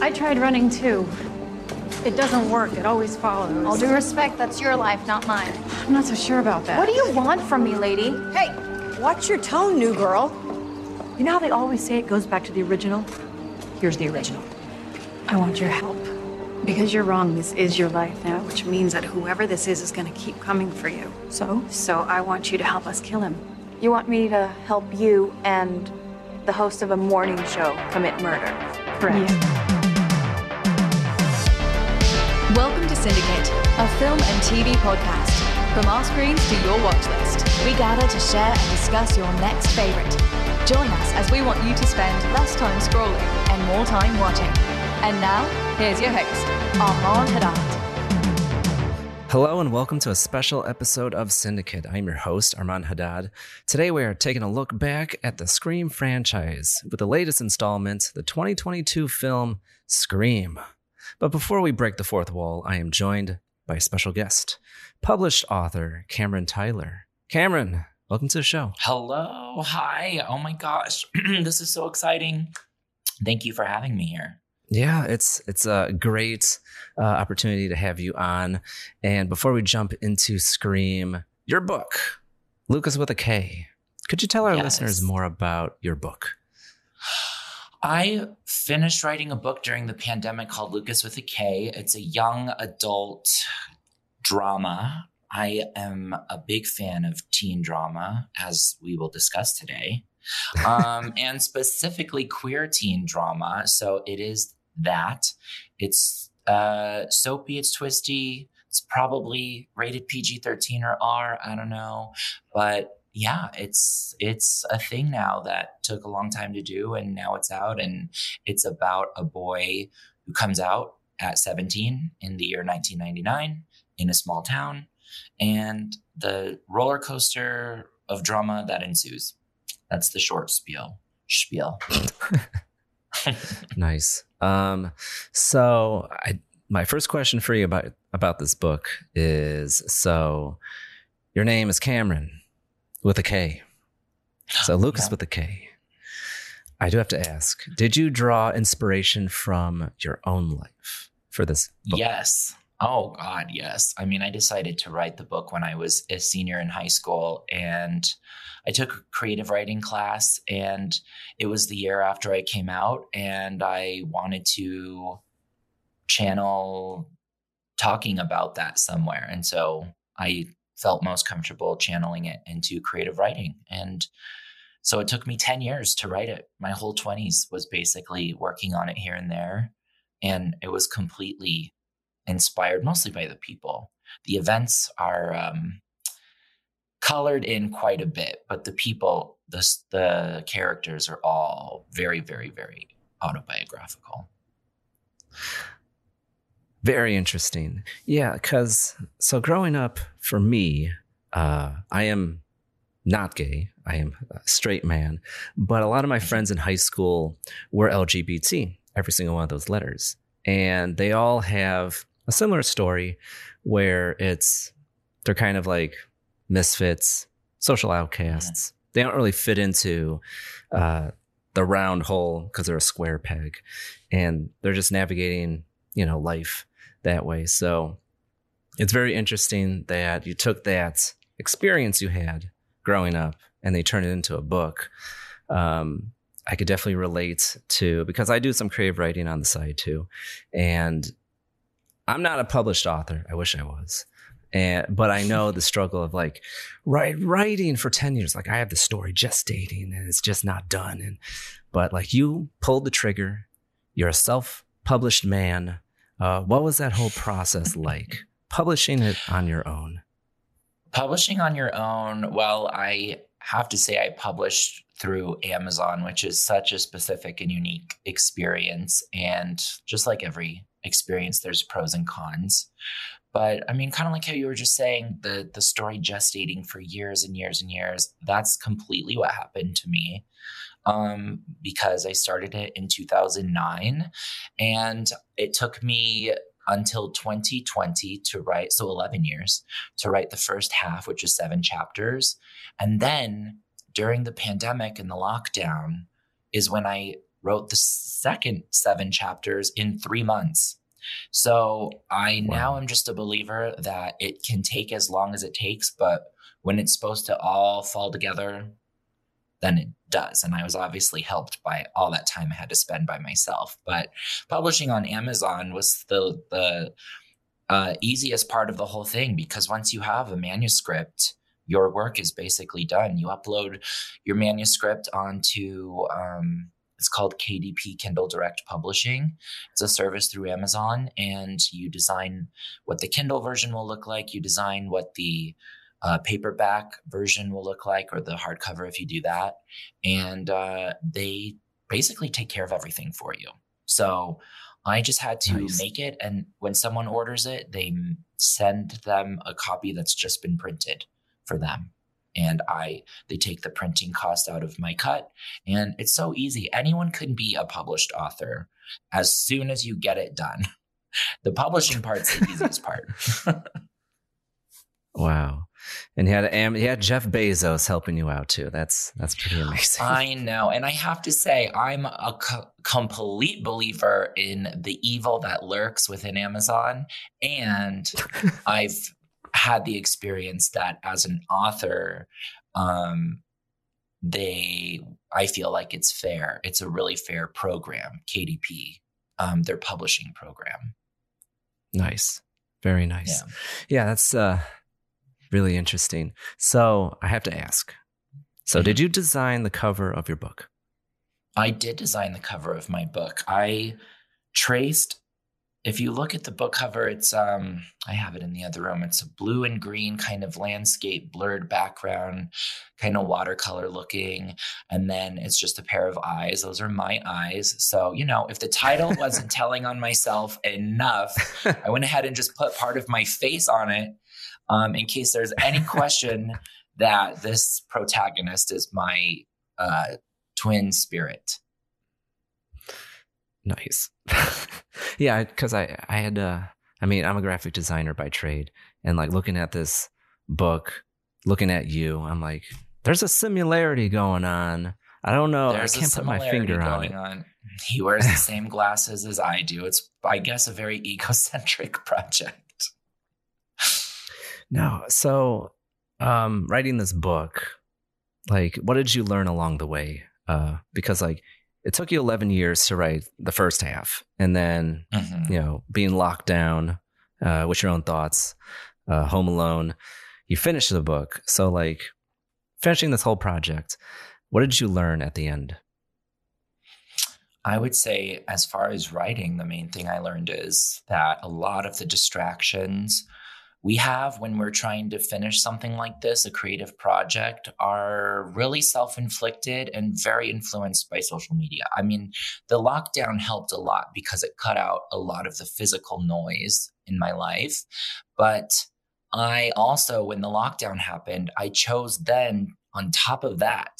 I tried running too. It doesn't work. It always follows. All due respect, that's your life, not mine. I'm not so sure about that. What do you want from me, lady? Hey, watch your tone, new girl. You know how they always say it goes back to the original? Here's the original. I want your help. Because you're wrong, this is your life now, which means that whoever this is is gonna keep coming for you. So? So I want you to help us kill him. You want me to help you and the host of a morning show commit murder? Correct. Welcome Syndicate, a film and TV podcast. From our screens to your watch list, we gather to share and discuss your next favorite. Join us as we want you to spend less time scrolling and more time watching. And now, here's your host, Armand Haddad. Hello and welcome to a special episode of Syndicate. I'm your host, Armand Haddad. Today we are taking a look back at the Scream franchise with the latest installment, the 2022 film Scream. But before we break the fourth wall, I am joined by a special guest, published author Cameron Tyler. Cameron, welcome to the show. Hello. Hi. Oh my gosh. this is so exciting. Thank you for having me here. Yeah, it's it's a great uh, opportunity to have you on. And before we jump into Scream, your book, Lucas with a K. Could you tell our Yes. listeners more about your book? I finished writing a book during the pandemic called Lucas with a K. It's a young adult drama. I am a big fan of teen drama, as we will discuss today, um, and specifically queer teen drama. So it is that. It's uh, soapy, it's twisty. It's probably rated PG 13 or R. I don't know. But yeah, it's it's a thing now that took a long time to do, and now it's out, and it's about a boy who comes out at 17 in the year 1999 in a small town, and the roller coaster of drama that ensues. That's the short spiel. Spiel. Nice. Um, so I my first question for you about about this book is so your name is Cameron with a K. So Lucas Yeah. with a K. I do have to ask, did you draw inspiration from your own life for this book? Yes. Oh God, yes. I mean, I decided to write the book when I was a senior in high school, and I took a creative writing class, and it was the year after I came out, and I wanted to channel talking about that somewhere, and so I felt most comfortable channeling it into creative writing, and so it took me 10 years to write it. My whole 20s was basically working on it here and there. And it was completely inspired mostly by the people. The events are um, colored in quite a bit, but the people, the, the characters are all very, very, very autobiographical. Very interesting. Yeah, because so growing up for me, uh, I am not gay. I am a straight man. But a lot of my friends in high school were LGBT, every single one of those letters. And they all have a similar story where it's, they're kind of like misfits, social outcasts. They don't really fit into uh, the round hole because they're a square peg. And they're just navigating, you know, life that way. So it's very interesting that you took that experience you had growing up and they turned it into a book. Um, I could definitely relate to because I do some creative writing on the side too. And I'm not a published author. I wish I was. And but I know the struggle of like write, writing for 10 years. Like I have the story gestating and it's just not done. And but like you pulled the trigger, you're a self-published man. Uh, what was that whole process like? Publishing it on your own. Publishing on your own, well, I have to say I published through Amazon, which is such a specific and unique experience. And just like every experience, there's pros and cons. But I mean, kind of like how you were just saying, the the story gestating for years and years and years. That's completely what happened to me, um, because I started it in 2009, and it took me until 2020 to write, so 11 years to write the first half, which is seven chapters, and then during the pandemic and the lockdown is when I wrote the second seven chapters in three months. So I wow. now am just a believer that it can take as long as it takes, but when it's supposed to all fall together, then it does. And I was obviously helped by all that time I had to spend by myself. But publishing on Amazon was the the uh, easiest part of the whole thing because once you have a manuscript, your work is basically done. You upload your manuscript onto um, it's called KDP Kindle Direct Publishing. It's a service through Amazon, and you design what the Kindle version will look like. You design what the uh, paperback version will look like, or the hardcover if you do that. And uh, they basically take care of everything for you. So I just had to nice. make it. And when someone orders it, they send them a copy that's just been printed for them and I they take the printing cost out of my cut and it's so easy. Anyone can be a published author as soon as you get it done. The publishing part's the easiest part. wow. And he had he had Jeff Bezos helping you out too. That's that's pretty amazing. I know, and I have to say, I'm a co- complete believer in the evil that lurks within Amazon, and I've had the experience that as an author, um, they, I feel like it's fair. It's a really fair program, KDP, um, their publishing program. Nice. Very nice. Yeah, yeah that's uh, really interesting. So I have to ask. So, mm-hmm. did you design the cover of your book? I did design the cover of my book. I traced if you look at the book cover, it's um I have it in the other room. It's a blue and green kind of landscape, blurred background, kind of watercolor looking, and then it's just a pair of eyes. Those are my eyes. So, you know, if the title wasn't telling on myself enough, I went ahead and just put part of my face on it um, in case there's any question that this protagonist is my uh, twin spirit. Nice. yeah, because I I had uh I mean I'm a graphic designer by trade, and like looking at this book, looking at you, I'm like, there's a similarity going on. I don't know. There's I can't put my finger on it. On. He wears the same glasses as I do. It's I guess a very egocentric project. no, so um writing this book, like what did you learn along the way? Uh because like it took you 11 years to write the first half and then mm-hmm. you know being locked down uh, with your own thoughts uh, home alone you finished the book so like finishing this whole project what did you learn at the end i would say as far as writing the main thing i learned is that a lot of the distractions we have when we're trying to finish something like this, a creative project, are really self inflicted and very influenced by social media. I mean, the lockdown helped a lot because it cut out a lot of the physical noise in my life. But I also, when the lockdown happened, I chose then on top of that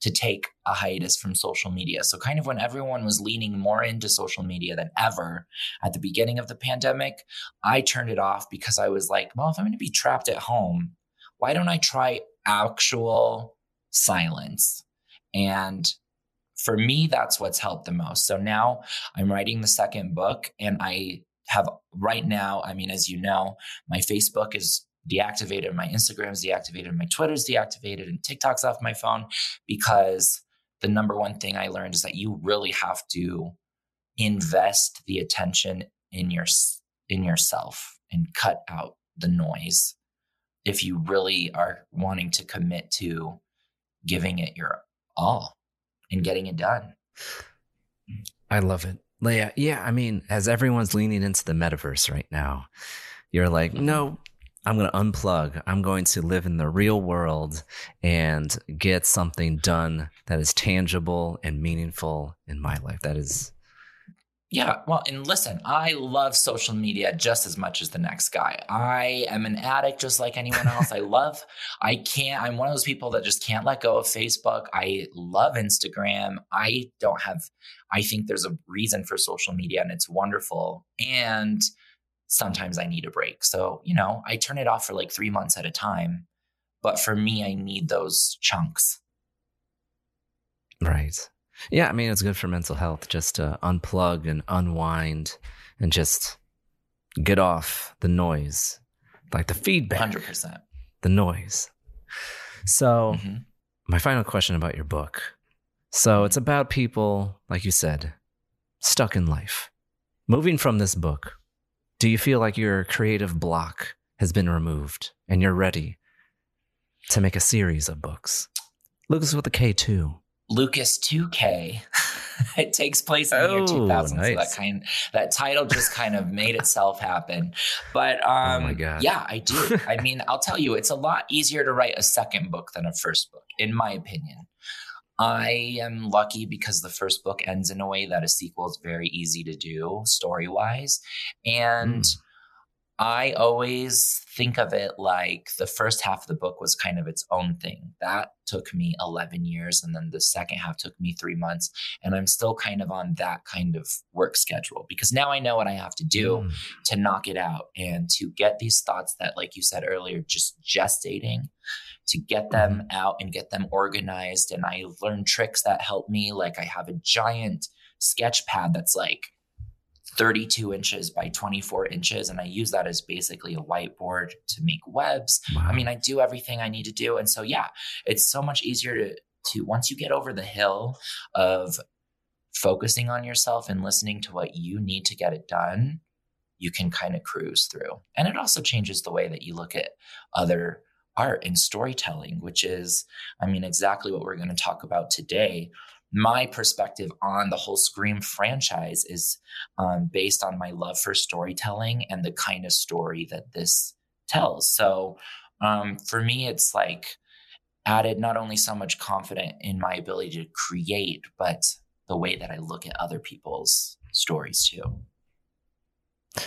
to take a hiatus from social media. So, kind of when everyone was leaning more into social media than ever at the beginning of the pandemic, I turned it off because I was like, well, if I'm going to be trapped at home, why don't I try actual silence? And for me, that's what's helped the most. So now I'm writing the second book and I have right now, I mean, as you know, my Facebook is deactivated, my Instagram's deactivated, my Twitter's deactivated, and TikTok's off my phone because the number one thing I learned is that you really have to invest the attention in your in yourself and cut out the noise if you really are wanting to commit to giving it your all and getting it done. I love it. Leia, yeah, I mean, as everyone's leaning into the metaverse right now, you're like, mm-hmm. no, I'm going to unplug. I'm going to live in the real world and get something done that is tangible and meaningful in my life. That is. Yeah. Well, and listen, I love social media just as much as the next guy. I am an addict just like anyone else. I love, I can't, I'm one of those people that just can't let go of Facebook. I love Instagram. I don't have, I think there's a reason for social media and it's wonderful. And, sometimes I need a break. So, you know, I turn it off for like three months at a time. But for me, I need those chunks. Right. Yeah. I mean, it's good for mental health just to unplug and unwind and just get off the noise, like the feedback. 100%. The noise. So, mm-hmm. my final question about your book. So, it's about people, like you said, stuck in life. Moving from this book, do you feel like your creative block has been removed and you're ready to make a series of books? Lucas with a K2. Lucas 2K. it takes place in the oh, year 2000. Nice. So that kind that title just kind of made itself happen. But um, oh my God. yeah, I do. I mean, I'll tell you, it's a lot easier to write a second book than a first book, in my opinion. I am lucky because the first book ends in a way that a sequel is very easy to do story wise. And mm. I always think of it like the first half of the book was kind of its own thing. That took me 11 years. And then the second half took me three months. And I'm still kind of on that kind of work schedule because now I know what I have to do mm. to knock it out and to get these thoughts that, like you said earlier, just gestating to get them mm-hmm. out and get them organized. And I learned tricks that help me. Like I have a giant sketch pad that's like 32 inches by 24 inches. And I use that as basically a whiteboard to make webs. Wow. I mean, I do everything I need to do. And so, yeah, it's so much easier to, to once you get over the hill of focusing on yourself and listening to what you need to get it done, you can kind of cruise through. And it also changes the way that you look at other art and storytelling, which is, I mean, exactly what we're going to talk about today. My perspective on the whole Scream franchise is um, based on my love for storytelling and the kind of story that this tells. So um, for me, it's like added not only so much confidence in my ability to create, but the way that I look at other people's stories too.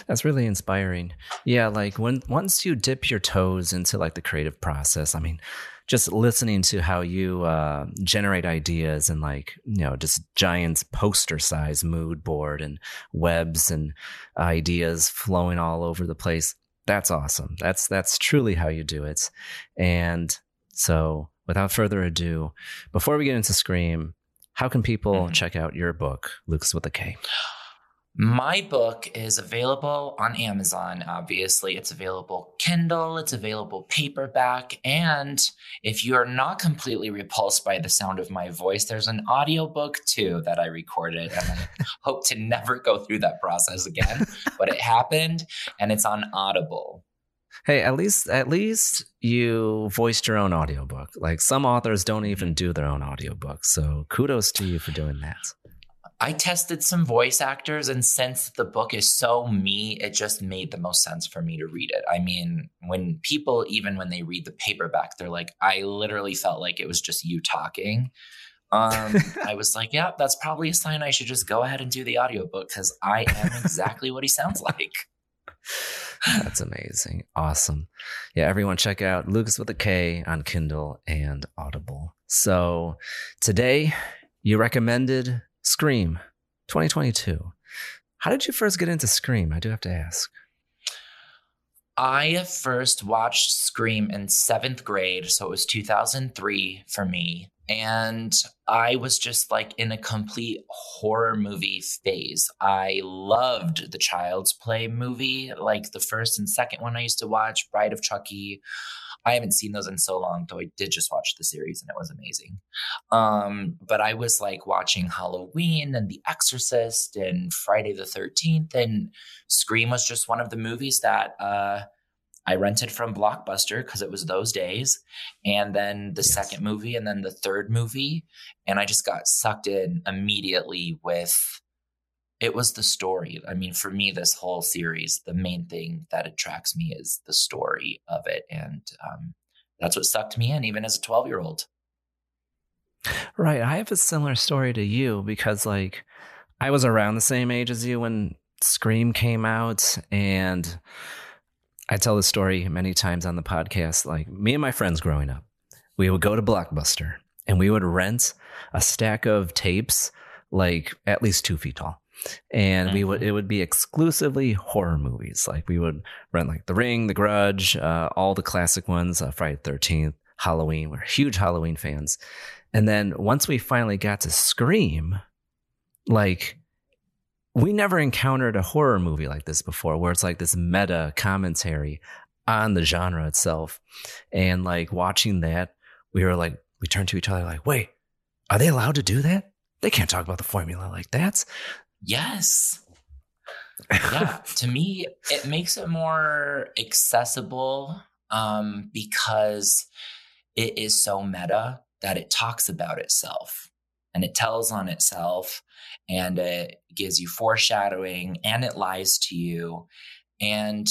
That's really inspiring. Yeah, like when once you dip your toes into like the creative process, I mean, just listening to how you uh, generate ideas and like you know just giant poster size mood board and webs and ideas flowing all over the place. That's awesome. That's that's truly how you do it. And so, without further ado, before we get into Scream, how can people mm-hmm. check out your book, Lucas with a K? My book is available on Amazon, obviously. It's available Kindle, it's available paperback. And if you're not completely repulsed by the sound of my voice, there's an audiobook too that I recorded. And I hope to never go through that process again. but it happened and it's on Audible. Hey, at least at least you voiced your own audiobook. Like some authors don't even do their own audiobook. So kudos to you for doing that. I tested some voice actors, and since the book is so me, it just made the most sense for me to read it. I mean, when people, even when they read the paperback, they're like, I literally felt like it was just you talking. Um, I was like, yeah, that's probably a sign I should just go ahead and do the audiobook because I am exactly what he sounds like. That's amazing. Awesome. Yeah, everyone check out Lucas with a K on Kindle and Audible. So today you recommended Scream 2022. How did you first get into Scream? I do have to ask. I first watched Scream in seventh grade, so it was 2003 for me. And I was just like in a complete horror movie phase. I loved the Child's Play movie, like the first and second one I used to watch, Bride of Chucky. I haven't seen those in so long, though I did just watch the series and it was amazing. Um, but I was like watching Halloween and The Exorcist and Friday the 13th, and Scream was just one of the movies that uh, I rented from Blockbuster because it was those days. And then the yes. second movie, and then the third movie. And I just got sucked in immediately with it was the story. I mean, for me, this whole series, the main thing that attracts me is the story of it. And um, that's what sucked me in, even as a 12 year old. Right. I have a similar story to you because, like, I was around the same age as you when Scream came out. And I tell this story many times on the podcast. Like, me and my friends growing up, we would go to Blockbuster and we would rent a stack of tapes, like at least two feet tall and mm-hmm. we would mm-hmm. it would be exclusively horror movies. Like we would rent like The Ring, The Grudge, uh, all the classic ones, uh, Friday Thirteenth, Halloween. We're huge Halloween fans. And then once we finally got to Scream, like we never encountered a horror movie like this before, where it's like this meta commentary on the genre itself. And like watching that, we were like, we turned to each other like, wait, are they allowed to do that? They can't talk about the formula like that. Yes. yeah, to me, it makes it more accessible um, because it is so meta that it talks about itself and it tells on itself and it gives you foreshadowing and it lies to you. And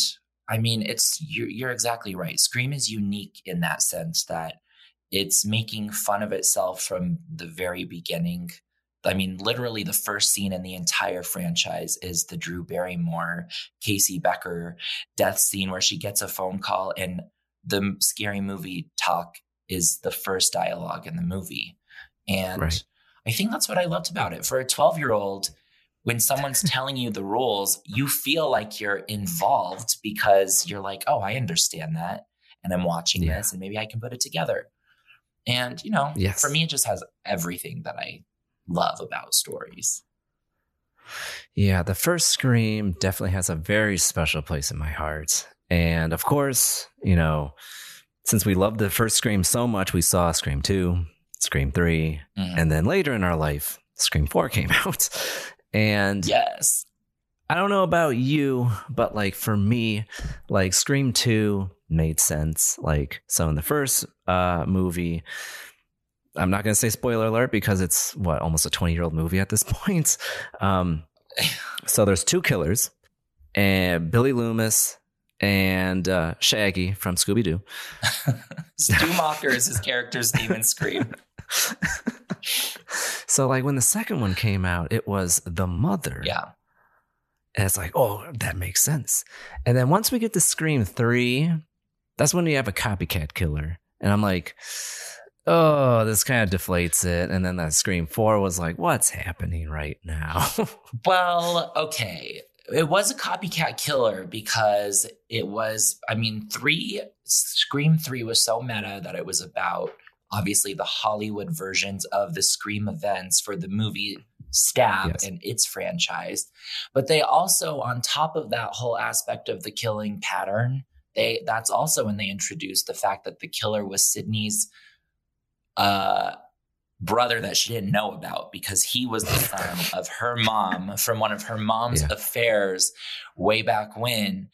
I mean, it's you're, you're exactly right. Scream is unique in that sense that it's making fun of itself from the very beginning I mean, literally the first scene in the entire franchise is the Drew Barrymore, Casey Becker death scene where she gets a phone call and the scary movie talk is the first dialogue in the movie. And right. I think that's what I loved about it. For a 12 year old, when someone's telling you the rules, you feel like you're involved because you're like, oh, I understand that. And I'm watching yeah. this and maybe I can put it together. And, you know, yes. for me, it just has everything that I love about stories. Yeah, the first Scream definitely has a very special place in my heart. And of course, you know, since we loved the first Scream so much, we saw Scream 2, Scream 3, mm. and then later in our life, Scream 4 came out. And yes. I don't know about you, but like for me, like Scream 2 made sense. Like, so in the first uh, movie, I'm not going to say spoiler alert because it's what almost a 20 year old movie at this point. Um, so there's two killers, and Billy Loomis and uh, Shaggy from Scooby Doo. Stu Macher is his character's name in Scream. so like when the second one came out, it was the mother. Yeah. And it's like, oh, that makes sense. And then once we get to Scream 3, that's when you have a copycat killer. And I'm like, oh, this kind of deflates it. And then that Scream 4 was like, what's happening right now? well, okay. It was a copycat killer because it was, I mean, three, Scream 3 was so meta that it was about obviously the Hollywood versions of the Scream events for the movie Stab yes. and its franchise. But they also, on top of that whole aspect of the killing pattern, they that's also when they introduced the fact that the killer was Sidney's uh, brother that she didn't know about because he was the son of her mom from one of her mom's yeah. affairs way back when.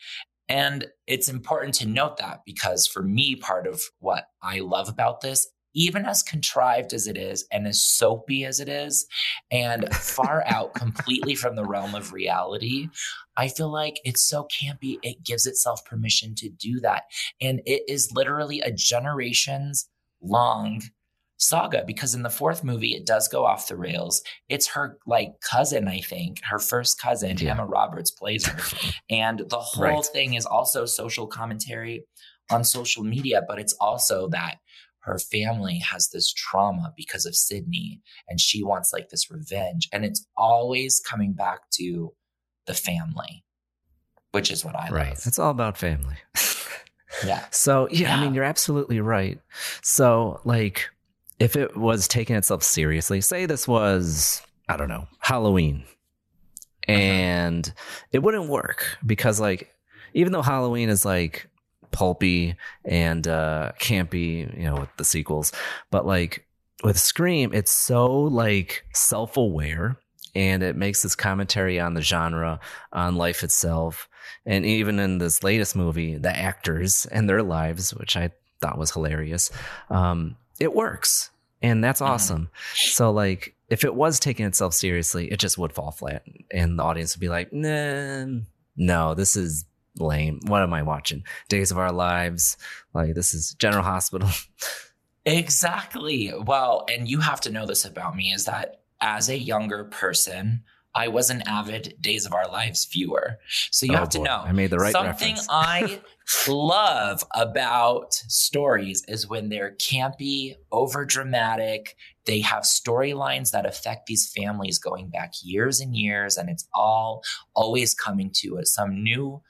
And it's important to note that because for me, part of what I love about this, even as contrived as it is and as soapy as it is, and far out completely from the realm of reality, I feel like it's so campy. It gives itself permission to do that. And it is literally a generations long saga because in the fourth movie it does go off the rails. It's her like cousin, I think, her first cousin, Yeah. Emma Roberts plays her. and the whole Right. thing is also social commentary on social media, but it's also that her family has this trauma because of Sidney and she wants like this revenge. And it's always coming back to the family, which is what I right. love. It's all about family. Yeah. So yeah, I mean, you're absolutely right. So like, if it was taking itself seriously, say this was I don't know Halloween, and it wouldn't work because like, even though Halloween is like pulpy and uh campy, you know, with the sequels, but like with Scream, it's so like self-aware. And it makes this commentary on the genre, on life itself, and even in this latest movie, the actors and their lives, which I thought was hilarious, um, it works. And that's mm-hmm. awesome. So, like, if it was taking itself seriously, it just would fall flat. And the audience would be like, nah, no, this is lame. What am I watching? Days of Our Lives. Like, this is General Hospital. Exactly. Well, and you have to know this about me is that as a younger person, I was an avid Days of Our Lives viewer. So you Oh, have to boy. know I made the right something. I love about stories is when they're campy, over dramatic. They have storylines that affect these families going back years and years, and it's all always coming to some new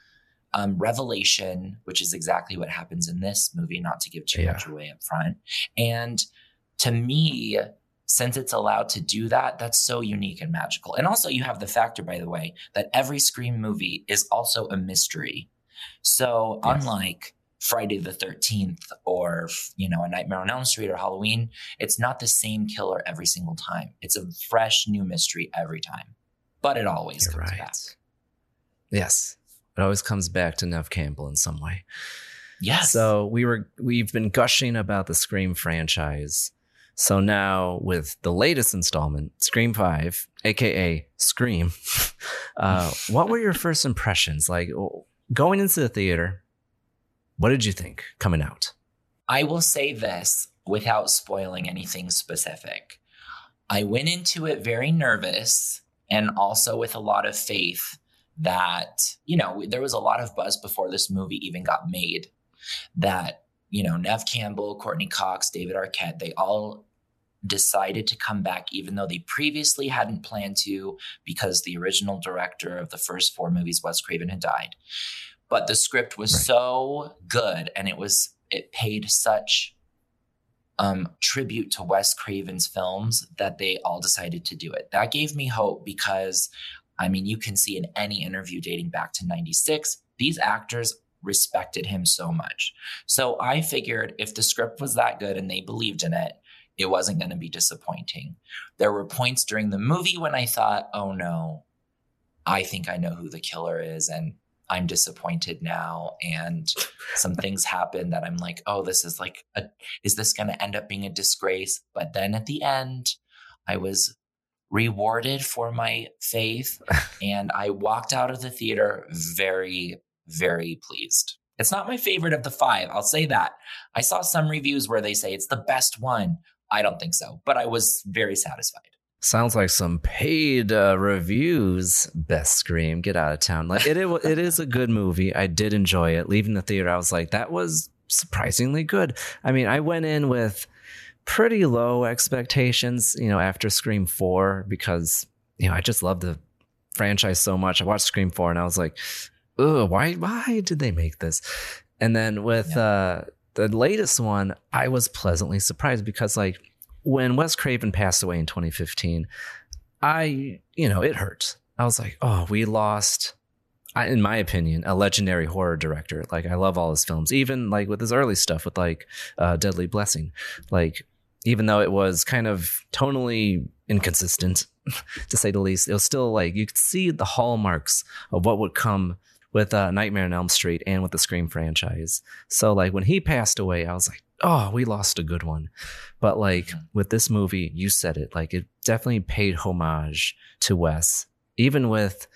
um, revelation, which is exactly what happens in this movie, not to give too Yeah. much away up front. And to me, since it's allowed to do that, that's so unique and magical. And also, you have the factor, by the way, that every Scream movie is also a mystery. So, Yes. unlike Friday the 13th or, you know, A Nightmare on Elm Street or Halloween, it's not the same killer every single time. It's a fresh new mystery every time, but it always You're comes right. back. Yes. It always comes back to Nev Campbell in some way. Yes. So we were we've been gushing about the Scream franchise. So now with the latest installment, Scream Five, aka Scream, uh, what were your first impressions like going into the theater? What did you think coming out? I will say this without spoiling anything specific. I went into it very nervous and also with a lot of faith that, you know, there was a lot of buzz before this movie even got made that, you know, Nev Campbell, Courteney Cox, David Arquette, they all decided to come back even though they previously hadn't planned to because the original director of the first four movies, Wes Craven, had died. But the script was Right. so good and it was it paid such um, tribute to Wes Craven's films that they all decided to do it. That gave me hope because, I mean, you can see in any interview dating back to 96, these actors respected him so much. So I figured if the script was that good and they believed in it, it wasn't going to be disappointing. There were points during the movie when I thought, oh no, I think I know who the killer is. And I'm disappointed now. And some things happen that I'm like, oh, this is like, a, is this going to end up being a disgrace? But then at the end, I was rewarded for my faith and I walked out of the theater very, very pleased. It's not my favorite of the five. I'll say that. I saw some reviews where they say it's the best one. I don't think so, but I was very satisfied. Sounds like some paid uh, reviews. Best Scream, get out of town. Like it, it, it is a good movie. I did enjoy it. Leaving the theater, I was like, that was surprisingly good. I mean, I went in with pretty low expectations, you know, after Scream Four because you know I just love the franchise so much. I watched Scream Four and I was like, ugh, why, why did they make this? And then with uh, the latest one, I was pleasantly surprised because like when Wes Craven passed away in 2015, I, you know, it hurt. I was like, oh, we lost, I, in my opinion, a legendary horror director. Like, I love all his films, even like with his early stuff with like uh, Deadly Blessing. Like, even though it was kind of tonally inconsistent, to say the least, it was still like you could see the hallmarks of what would come with uh, Nightmare on Elm Street and with the Scream franchise. So, like, when he passed away, I was like, oh, we lost a good one. But like with this movie, you said it, like it definitely paid homage to Wes, even with,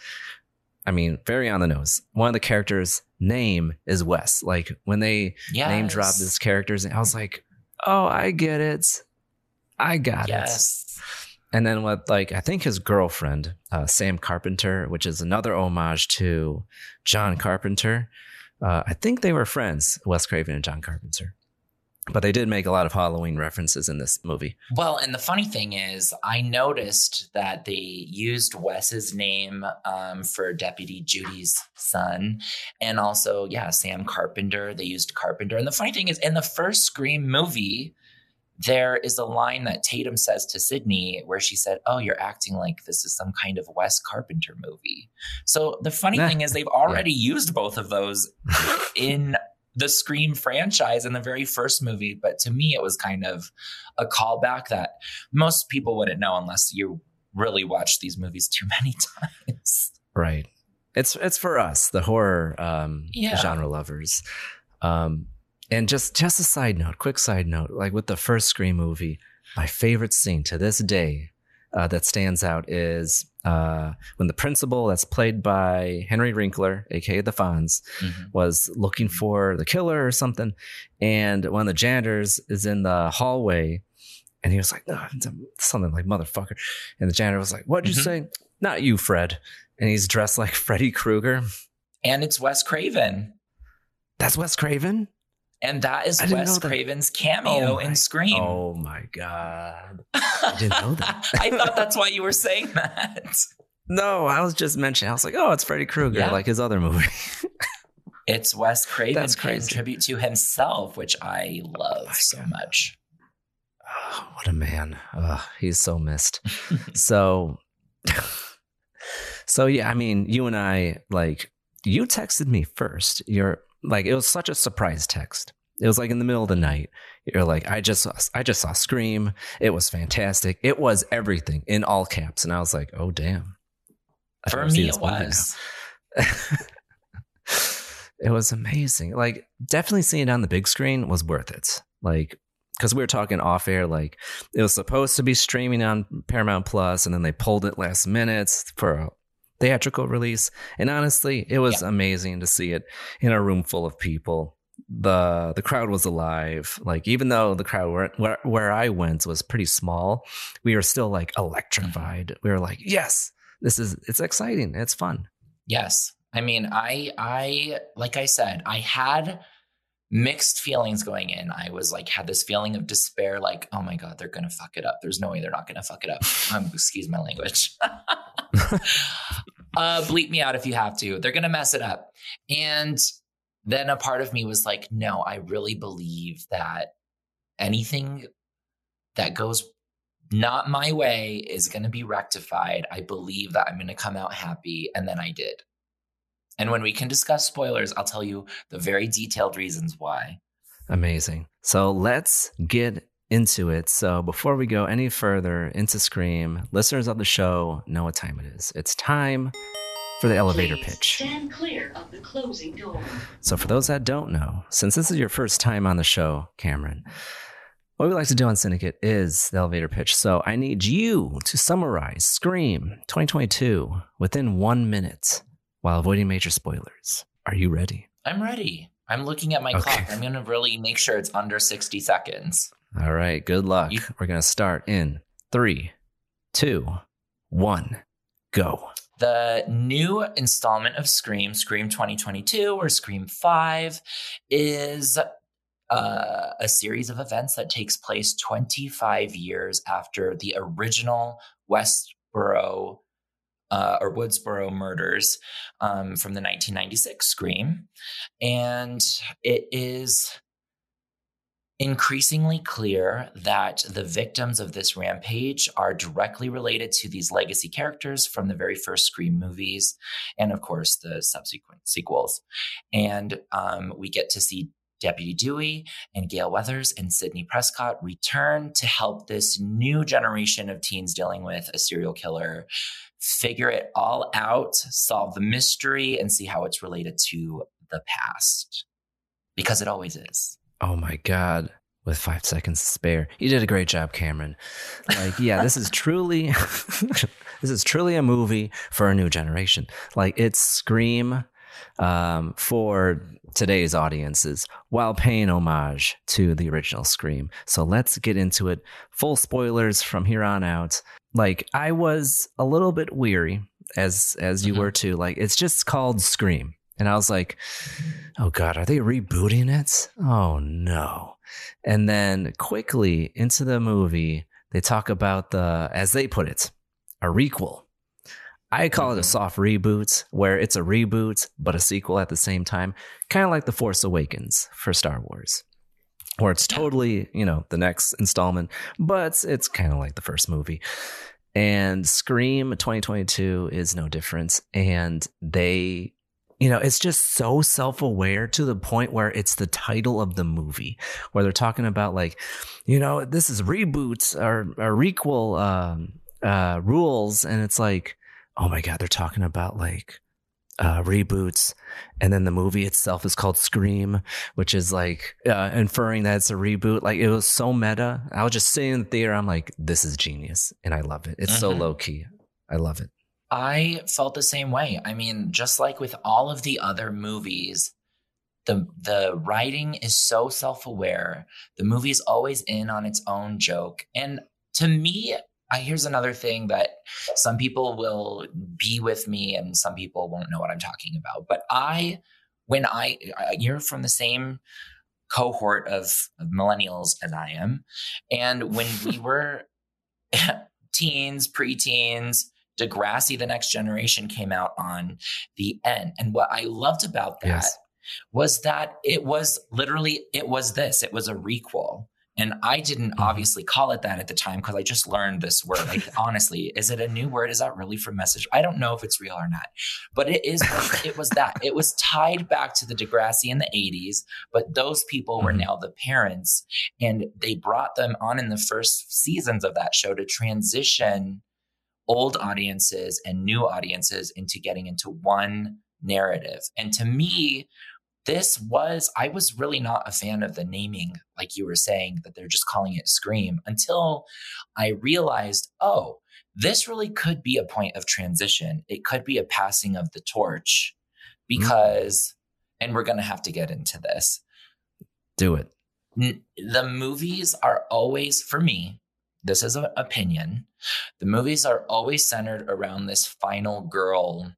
I mean, very on the nose. One of the characters' name is Wes. Like when they name dropped this character's, I was like, oh, I get it. I got yes. it. And then with like I think his girlfriend, uh, Sam Carpenter, which is another homage to John Carpenter. Uh, I think they were friends, Wes Craven and John Carpenter. But they did make a lot of Halloween references in this movie. Well, and the funny thing is, I noticed that they used Wes's name um, for Deputy Judy's son, and also, yeah, Sam Carpenter. They used Carpenter. And the funny thing is, in the first Scream movie, there is a line that Tatum says to Sidney where she said, Oh, you're acting like this is some kind of Wes Carpenter movie. So the funny thing is, they've already yeah. used both of those in the Scream franchise in the very first movie. But to me, it was kind of a callback that most people wouldn't know unless you really watch these movies too many times. Right. It's it's for us, the horror um, yeah. genre lovers. Um, and just just a side note, quick side note, like with the first Scream movie, my favorite scene to this day uh, that stands out is uh, when the principal, that's played by Henry Winkler, aka the Fonz, mm-hmm. was looking for the killer or something, and one of the janitors is in the hallway, and he was like, oh, something like motherfucker, and the janitor was like, "What'd you mm-hmm. say? Not you, Fred." And he's dressed like Freddy Krueger, and it's Wes Craven. That's Wes Craven. And that is Wes Craven's cameo oh in Scream. Oh my God. I didn't know that. I thought that's why you were saying that. No, I was just mentioning, I was like, oh, it's Freddy Krueger, yeah. like his other movie. it's Wes Craven that's crazy. tribute to himself, which I love oh so God. much. Oh, what a man. Oh, he's so missed. so, so yeah, I mean, you and I, like, you texted me first. You're like it was such a surprise text. It was like in the middle of the night. You're like, I just saw, I just saw Scream. It was fantastic. It was everything in all caps, and I was like, oh damn. For me, it was. it was amazing. Like definitely seeing it on the big screen was worth it. Like because we were talking off air, like it was supposed to be streaming on Paramount Plus, and then they pulled it last minute for a theatrical release. And honestly, it was yeah. amazing to see it in a room full of people. The the crowd was alive. Like even though the crowd where where, where I went was pretty small, we were still like electrified. We were like, yes, this is it's exciting. It's fun. Yes. I mean, I I like I said, I had mixed feelings going in. I was like, had this feeling of despair, like, oh my God, they're going to fuck it up. There's no way they're not going to fuck it up. Um, excuse my language. uh, bleep me out if you have to. They're going to mess it up. And then a part of me was like, no, I really believe that anything that goes not my way is going to be rectified. I believe that I'm going to come out happy. And then I did. And when we can discuss spoilers, I'll tell you the very detailed reasons why. Amazing. So let's get into it. So before we go any further into Scream, listeners of the show know what time it is. It's time for the elevator Please pitch. Stand clear of the closing door. So for those that don't know, since this is your first time on the show, Cameron, what we like to do on Syndicate is the elevator pitch. So I need you to summarize Scream 2022 within one minute while avoiding major spoilers. Are you ready? I'm ready. I'm looking at my okay. clock. I'm going to really make sure it's under 60 seconds. All right. Good luck. You- We're going to start in three, two, one, go. The new installment of Scream, Scream 2022 or Scream 5, is uh, a series of events that takes place 25 years after the original Westboro uh, or Woodsboro murders um, from the 1996 Scream. And it is increasingly clear that the victims of this rampage are directly related to these legacy characters from the very first Scream movies, and of course, the subsequent sequels. And um, we get to see Deputy Dewey and Gale Weathers and Sidney Prescott return to help this new generation of teens dealing with a serial killer figure it all out, solve the mystery, and see how it's related to the past. Because it always is. Oh my God. With five seconds to spare. You did a great job, Cameron. Like, yeah, this is truly this is truly a movie for a new generation. Like it's Scream um, for today's audiences while paying homage to the original Scream. So let's get into it. Full spoilers from here on out. Like I was a little bit weary as as you mm-hmm. were too. Like it's just called Scream. And I was like, oh God, are they rebooting it? Oh no. And then quickly into the movie, they talk about the, as they put it, a requel. I call it a mm-hmm. soft reboot, where it's a reboot, but a sequel at the same time. Kind of like The Force Awakens for Star Wars, where it's totally, you know, the next installment, but it's kind of like the first movie. And Scream 2022 is no different. And they you know, it's just so self aware to the point where it's the title of the movie, where they're talking about, like, you know, this is reboots or, or requel um, uh, rules. And it's like, oh my God, they're talking about like uh, reboots. And then the movie itself is called Scream, which is like uh, inferring that it's a reboot. Like it was so meta. I was just sitting in the theater. I'm like, this is genius. And I love it. It's mm-hmm. so low key. I love it. I felt the same way. I mean, just like with all of the other movies, the the writing is so self-aware. The movie is always in on its own joke. And to me, I, here's another thing that some people will be with me and some people won't know what I'm talking about. But I when I you're from the same cohort of, of millennials as I am. And when we were teens, preteens, Degrassi, The Next Generation came out on the end. And what I loved about that yes. was that it was literally, it was this, it was a requel. And I didn't mm-hmm. obviously call it that at the time because I just learned this word. Like, honestly, is it a new word? Is that really from message? I don't know if it's real or not, but it is. it was that. It was tied back to the Degrassi in the '80s, but those people mm-hmm. were now the parents, and they brought them on in the first seasons of that show to transition old audiences and new audiences into getting into one narrative. And to me, this was, I was really not a fan of the naming, like you were saying, that they're just calling it Scream until I realized, oh, this really could be a point of transition. It could be a passing of the torch mm-hmm. because, mm. and we're going to have to get into this. Do it. The movies are always, for me, this is an opinion. The movies are always centered around this final girl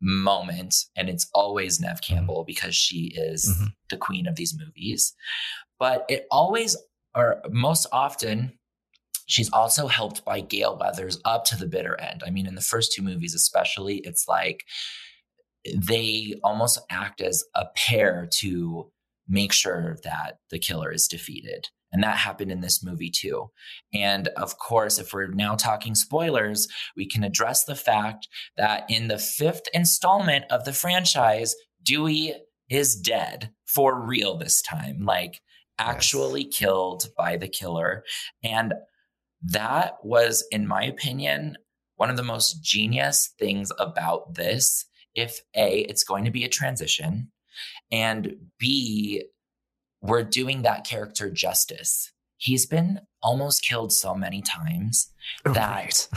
moment, and it's always Neve mm-hmm. Campbell because she is mm-hmm. the queen of these movies. But it always, or most often, she's also helped by Gale Weathers up to the bitter end. I mean, in the first two movies, especially, it's like they almost act as a pair to make sure that the killer is defeated. And that happened in this movie too. And of course, if we're now talking spoilers, we can address the fact that in the fifth installment of the franchise, Dewey is dead for real this time, like actually yes. killed by the killer. And that was, in my opinion, one of the most genius things about this. If A, it's going to be a transition, and B, we're doing that character justice. He's been almost killed so many times oh, that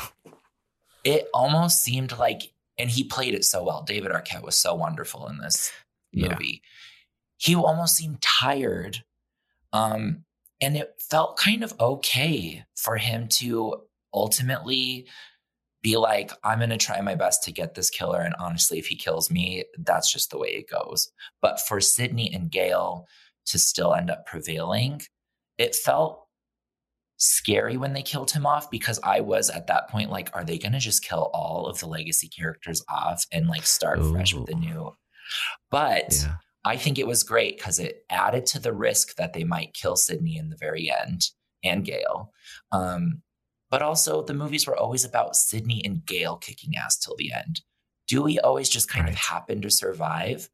it almost seemed like, and he played it so well. David Arquette was so wonderful in this movie. Yeah. He almost seemed tired. Um, and it felt kind of okay for him to ultimately be like, I'm going to try my best to get this killer. And honestly, if he kills me, that's just the way it goes. But for Sidney and Gale to still end up prevailing. It felt scary when they killed him off because I was at that point like, are they going to just kill all of the legacy characters off and like start Ooh. fresh with the new? But yeah. I think it was great because it added to the risk that they might kill Sidney in the very end and Gale. Um, but also, the movies were always about Sidney and Gale kicking ass till the end. Dewey always just kind right. of happened to survive.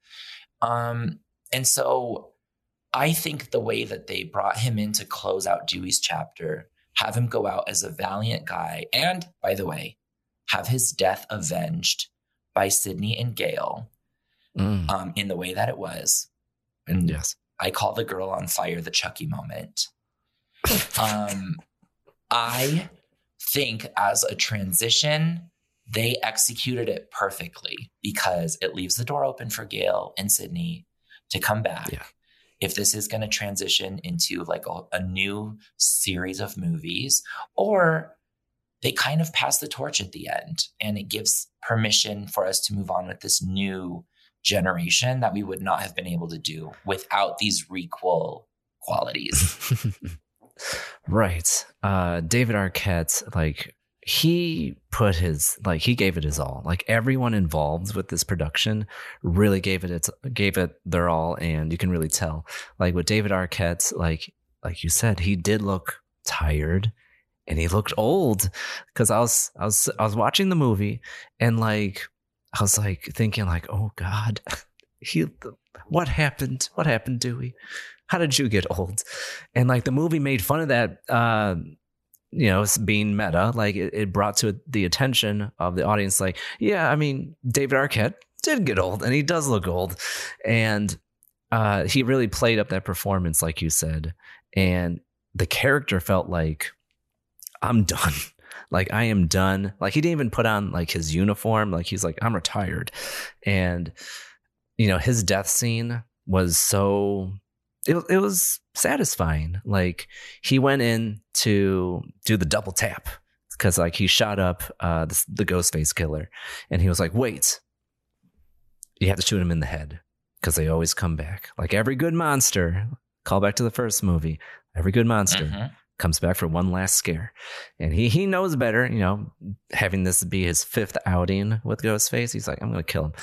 Um, and so I think the way that they brought him in to close out Dewey's chapter, have him go out as a valiant guy, and by the way, have his death avenged by Sidney and Gale mm. um, in the way that it was. And yes. I call the girl on fire the Chucky moment. um, I think as a transition, they executed it perfectly because it leaves the door open for Gale and Sidney to come back. Yeah. If this is going to transition into like a, a new series of movies, or they kind of pass the torch at the end and it gives permission for us to move on with this new generation that we would not have been able to do without these requel qualities. right. Uh, David Arquette, like he put his like he gave it his all. Like everyone involved with this production really gave it its gave it their all, and you can really tell. Like with David Arquette, like like you said, he did look tired and he looked old because I was I was I was watching the movie and like I was like thinking like oh god he what happened what happened Dewey how did you get old and like the movie made fun of that uh you know being meta like it, it brought to the attention of the audience like yeah I mean David Arquette did get old and he does look old and uh he really played up that performance like you said and the character felt like I'm done. Like I am done. Like he didn't even put on like his uniform. Like he's like I'm retired, and you know his death scene was so it it was satisfying. Like he went in to do the double tap because like he shot up uh the, the Ghostface killer, and he was like, wait, you have to shoot him in the head because they always come back. Like every good monster, call back to the first movie. Every good monster Mhm. comes back for one last scare. And he he knows better, you know, having this be his fifth outing with Ghostface. He's like, I'm gonna kill him.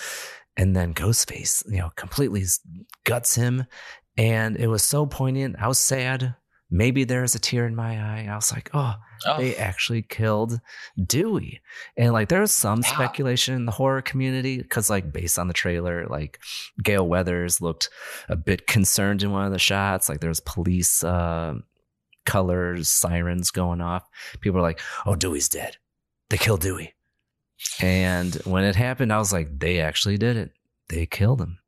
And then Ghostface, you know, completely guts him. And it was so poignant. I was sad. Maybe there's a tear in my eye. I was like, oh, Oh. they actually killed Dewey. And like there was some Yeah. speculation in the horror community because like based on the trailer, like Gale Weathers looked a bit concerned in one of the shots. Like there was police uh, colors, sirens going off. People were like, oh, Dewey's dead. They killed Dewey. And when it happened, I was like, they actually did it. They killed him.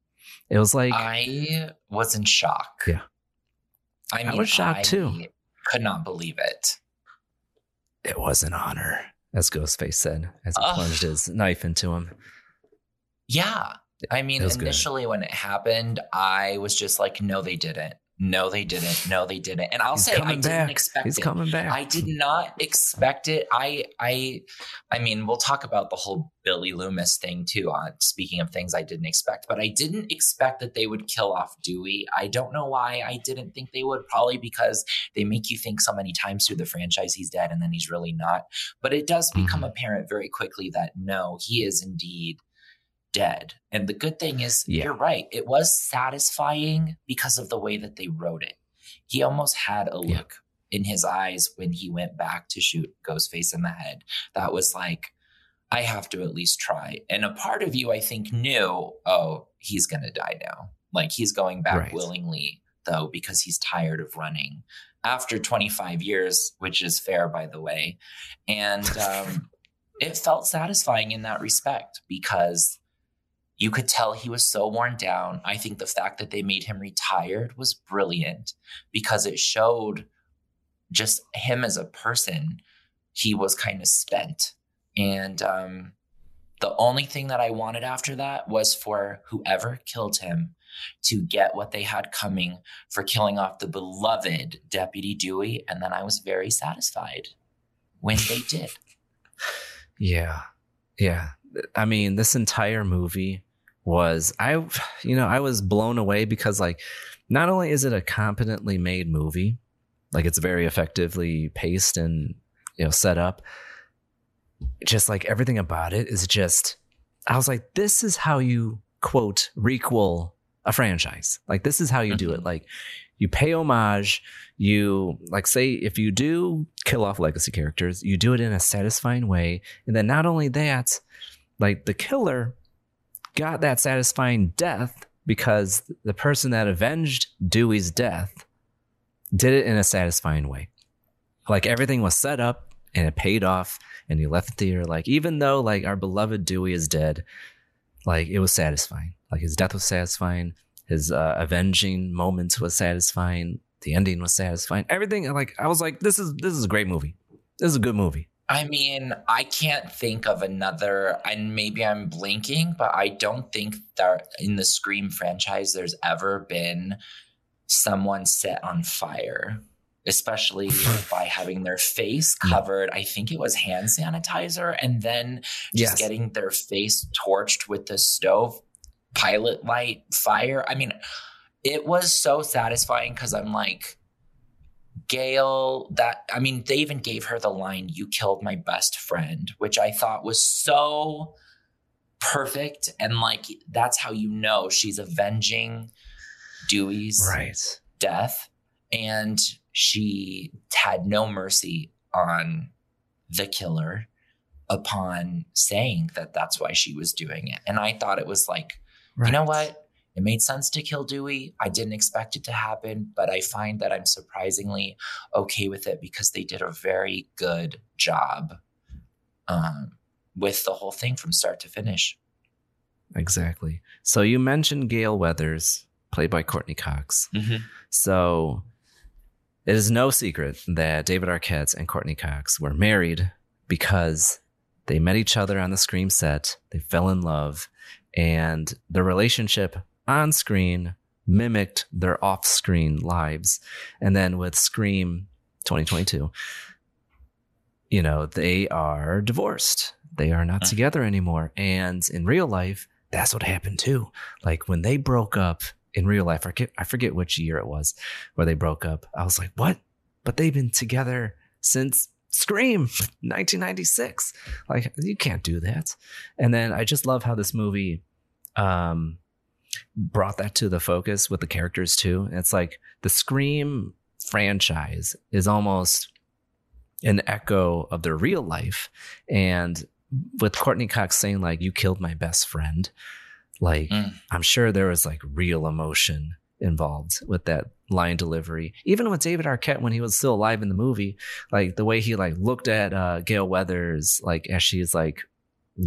It was like, I was in shock. Yeah. I I was shocked, I too. Could not believe it. it was an honor, as Ghostface said, as he Ugh. plunged his knife into him. Yeah. I mean, It was good. initially when it happened, I was just like, no, they didn't. No, they didn't. No, they didn't. And I'll He's say I didn't back. expect He's it. coming back. I did not expect it. I I I mean, we'll talk about the whole Billy Loomis thing too on speaking of things I didn't expect, but I didn't expect that they would kill off Dewey. I don't know why I didn't think they would, probably because they make you think so many times through the franchise he's dead and then he's really not. But it does become Mhm. apparent very quickly that no, he is indeed dead. And the good thing is, Yeah. you're right. It was satisfying because of the way that they wrote it. He almost had a Yeah. look in his eyes when he went back to shoot Ghostface in the head. That was like, I have to at least try. And a part of you, I think, knew, oh, he's going to die now. Like he's going back Right. willingly, though, because he's tired of running after 25 years, which is fair, by the way. And um, it felt satisfying in that respect because you could tell he was so worn down. I think the fact that they made him retired was brilliant because it showed just him as a person. He was kind of spent. And um, the only thing that I wanted after that was for whoever killed him to get what they had coming for killing off the beloved Deputy Dewey. And then I was very satisfied when they did. Yeah. Yeah. I mean, this entire movie was I you know, I was blown away because like not only is it a competently made movie, like it's very effectively paced and you know set up, just like everything about it is just I was like this is how you quote requel a franchise. Like this is how you do it. Mm-hmm. Like you pay homage, you like say if you do kill off legacy characters, you do it in a satisfying way. And then not only that, like the killer got that satisfying death because the person that avenged Dewey's death did it in a satisfying way. Like everything was set up and it paid off and you left the theater like even though like our beloved Dewey is dead, like it was satisfying. Like his death was satisfying, his uh, avenging moments was satisfying, the ending was satisfying. Everything like I was like this is this is a great movie. This is a good movie. I mean, I can't think of another, and maybe I'm blinking, but I don't think that in the Scream franchise there's ever been someone set on fire, especially by having their face covered. I think it was hand sanitizer, and then just Yes. getting their face torched with the stove pilot light fire. I mean, it was so satisfying because I'm like, Gale, that I mean, they even gave her the line, You killed my best friend, which I thought was so perfect. And like, that's how you know she's avenging Dewey's Right. death. And she had no mercy on the killer upon saying that that's why she was doing it. And I thought it was like, you know what? It made sense to kill Dewey. I didn't expect it to happen, but I find that I'm surprisingly okay with it because they did a very good job um, with the whole thing from start to finish. Exactly. So you mentioned Gale Weathers, played by Courteney Cox. Mhm. So it is no secret that David Arquette and Courteney Cox were married because they met each other on the Scream set. They fell in love, and the relationship on screen mimicked their off screen lives. And then with Scream 2022, you know, they are divorced. They are not together anymore. And in real life, that's what happened too. Like when they broke up in real life, I forget, I forget which year it was where they broke up. I was like, what? But they've been together since Scream 1996. Like you can't do that. And then I just love how this movie um brought that to the focus with the characters too. It's like the Scream franchise is almost an echo of their real life. And with Courteney Cox saying, like, you killed my best friend, like, Mm. I'm sure there was like real emotion involved with that line delivery. Even with David Arquette when he was still alive in the movie, like the way he like looked at uh Gale Weathers, like as she's like,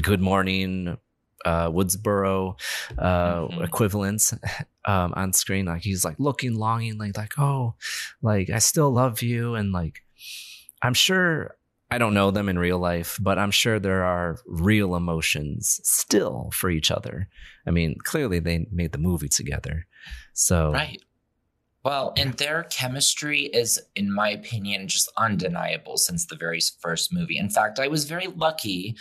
good morning, uh Woodsboro uh Mhm. equivalents um on screen. Like he's like looking longingly, like, oh, like I still love you. And like I'm sure I don't know them in real life, but I'm sure there are real emotions still for each other. I mean, clearly they made the movie together. So Right. Well, and their chemistry is, in my opinion, just undeniable since the very first movie. In fact, I was very lucky.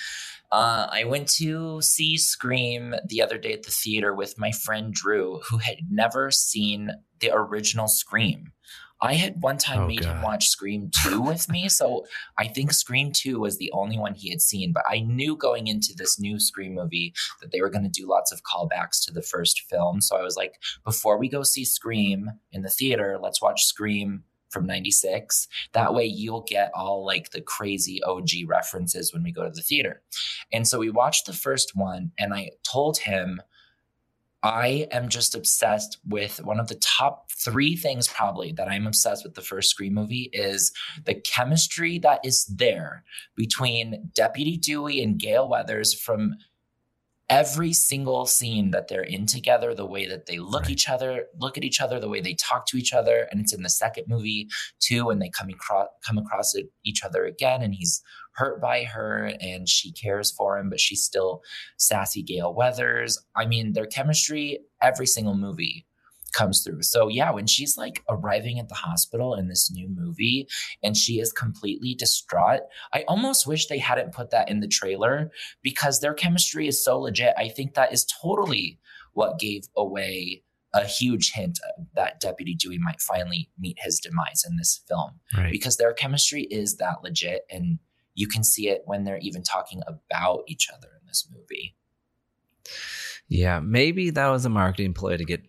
Uh, I went to see Scream the other day at the theater with my friend Drew, who had never seen the original Scream. I had one time Oh, made him watch Scream 2 with me. So I think Scream 2 was the only one he had seen. But I knew going into this new Scream movie that they were going to do lots of callbacks to the first film. So I was like, before we go see Scream in the theater, let's watch Scream from 96. That way you'll get all like the crazy OG references when we go to the theater. And so we watched the first one and I told him I am just obsessed with one of the top three things probably that I'm obsessed with the first Scream movie is the chemistry that is there between Deputy Dewey and Gale Weathers from every single scene that they're in together, the way that they look Right. each other, look at each other, the way they talk to each other, and it's in the second movie too, when they come across come across each other again, and he's hurt by her, and she cares for him, but she's still sassy Gale Weathers. I mean, their chemistry every single movie comes through. So yeah, when she's like arriving at the hospital in this new movie and she is completely distraught, I almost wish they hadn't put that in the trailer because their chemistry is so legit. I think that is totally what gave away a huge hint that Deputy Dewey might finally meet his demise in this film right. because their chemistry is that legit and you can see it when they're even talking about each other in this movie. Yeah, maybe that was a marketing ploy to get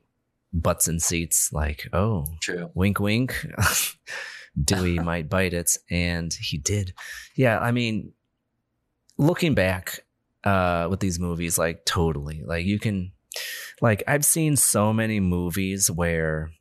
butts in seats. Like, oh, True. wink, wink. Dewey might bite it, and he did. Yeah, I mean, looking back uh, with these movies, like totally, like you can, like I've seen so many movies where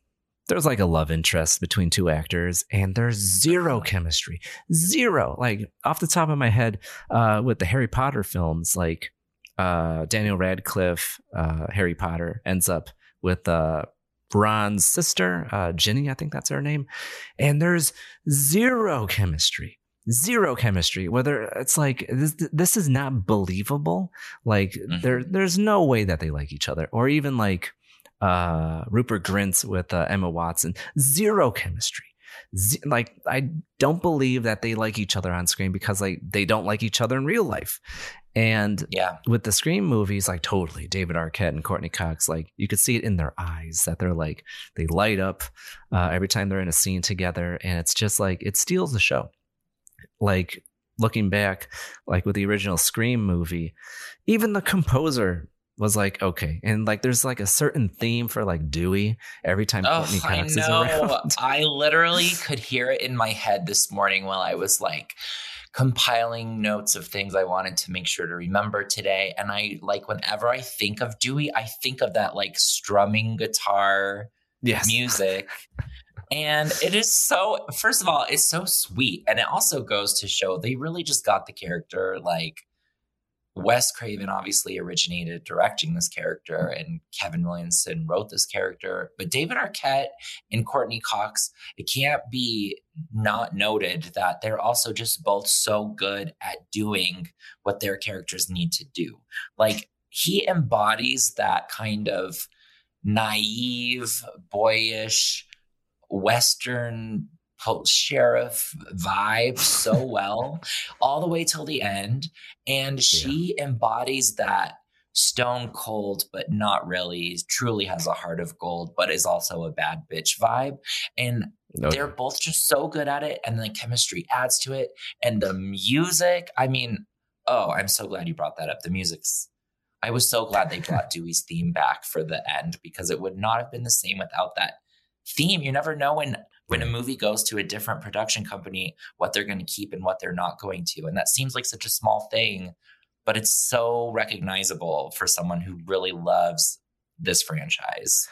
there's like a love interest between two actors, and there's zero chemistry, zero. Like off the top of my head, uh, with the Harry Potter films, like uh, Daniel Radcliffe, uh, Harry Potter ends up with uh, Ron's sister, uh, Ginny, I think that's her name. And there's zero chemistry, zero chemistry. Whether it's like this, this is not believable. Like Mm-hmm. there, there's no way that they like each other, or even like uh, Rupert Grint with uh, Emma Watson, zero chemistry. Z- like I don't believe that they like each other on screen because like they don't like each other in real life. And yeah, with the Scream movies, like totally David Arquette and Courteney Cox, like you could see it in their eyes that they're like they light up uh, every time they're in a scene together, and it's just like it steals the show. Like looking back, like with the original Scream movie, even the composer was like okay, and like there's like a certain theme for like Dewey every time Oh, Courteney I Cox is know. around. I literally could hear it in my head this morning while I was like compiling notes of things I wanted to make sure to remember today. And I like whenever I think of Dewey, I think of that like strumming guitar Yes. music. And it is so, first of all, it's so sweet. And it also goes to show they really just got the character like Wes Craven obviously originated directing this character, mm-hmm. and Kevin Williamson wrote this character. But David Arquette and Courteney Cox, it can't be not noted that they're also just both so good at doing what their characters need to do. Like he embodies that kind of naive, boyish, Western sheriff vibe so well all the way till the end. And she embodies that stone cold, but not really, truly has a heart of gold, but is also a bad bitch vibe. And Okay. they're both just so good at it. And the chemistry adds to it. And the music, I mean, oh, I'm so glad you brought that up. The music's I was so glad they brought Dewey's theme back for the end because it would not have been the same without that theme. You never know when when a movie goes to a different production company what they're going to keep and what they're not going to. And that seems like such a small thing, but it's so recognizable for someone who really loves this franchise.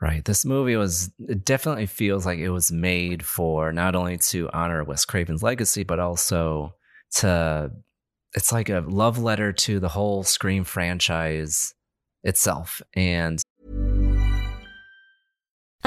Right. This movie was, it definitely feels like it was made for not only to honor Wes Craven's legacy, but also to, it's like a love letter to the whole Scream franchise itself. And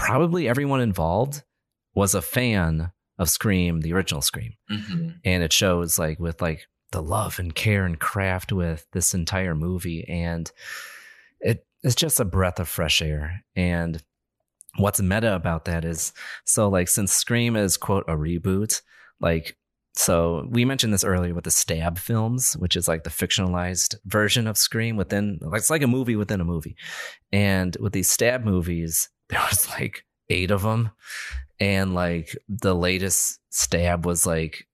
Probably everyone involved was a fan of Scream, the original Scream. Mhm. and it shows like with like the love and care and craft with this entire movie and it it's just a breath of fresh air and what's meta about that is so like since scream is quote a reboot like so we mentioned this earlier with the stab films which is like the fictionalized version of scream within it's like a movie within a movie and with these stab movies there was like eight of them and like the latest stab was like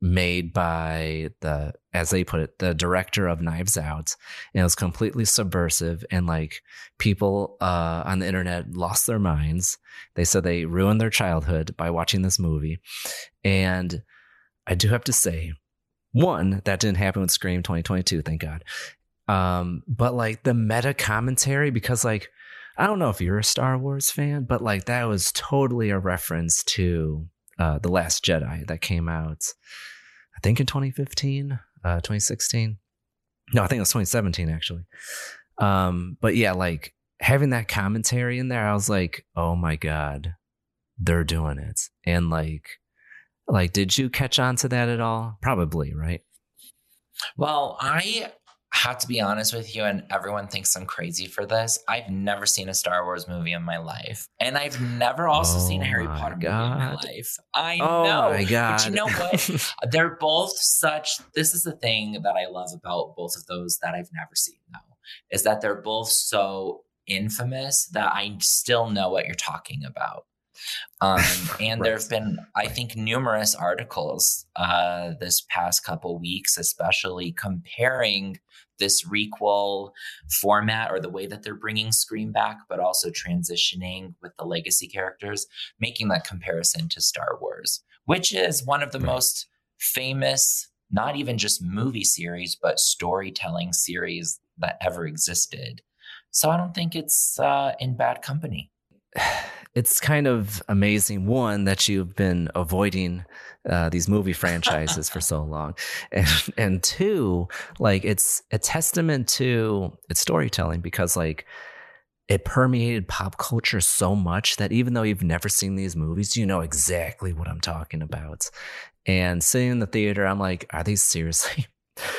made by the as they put it the director of knives out. And it was completely subversive and like people uh on the internet lost their minds. They said they ruined their childhood by watching this movie. And i do have to say one that didn't happen with scream 2022 thank god. Um but like the meta commentary because like i don't know if you're a star wars fan but like that was totally a reference to uh the last jedi that came out i think in 2015 uh 2016 no i think it was 2017 actually. Um but yeah like having that commentary in there i was like oh my god they're doing it. And like like did you catch on to that at all? Probably right? Well, I have to be honest with you, and everyone thinks I'm crazy for this. I've never seen a Star Wars movie in my life, and I've never also oh seen a Harry Potter God. movie in my life. I oh know, my God. but you know what? They're both such. This is the thing that I love about both of those that I've never seen, though, is that they're both so infamous that I still know what you're talking about. Um, and right. there have been, I think, numerous articles uh, this past couple weeks, especially comparing this requel format or the way that they're bringing Scream back, but also transitioning with the legacy characters, making that comparison to Star Wars, which is one of the right. most famous, not even just movie series, but storytelling series that ever existed. So I don't think it's uh, in bad company. it's kind of amazing one that you've been avoiding uh, these movie franchises for so long. And and two like it's a testament to its storytelling because like it permeated pop culture so much that even though you've never seen these movies you know exactly what i'm talking about. And sitting in the theater i'm like are these seriously?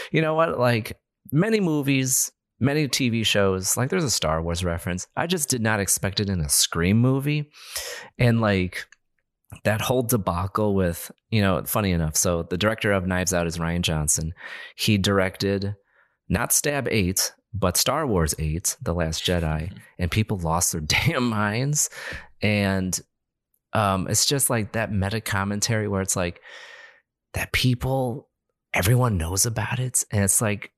You know what? Like many movies many TV shows, like there's a Star Wars reference. I just did not expect it in a Scream movie. And like that whole debacle with, you know, funny enough. So the director of Knives Out is Rian Johnson. He directed not Stab 8, but Star Wars 8, The Last Jedi, and people lost their damn minds. And um, it's just like that meta commentary where it's like that people, everyone knows about it. And it's like,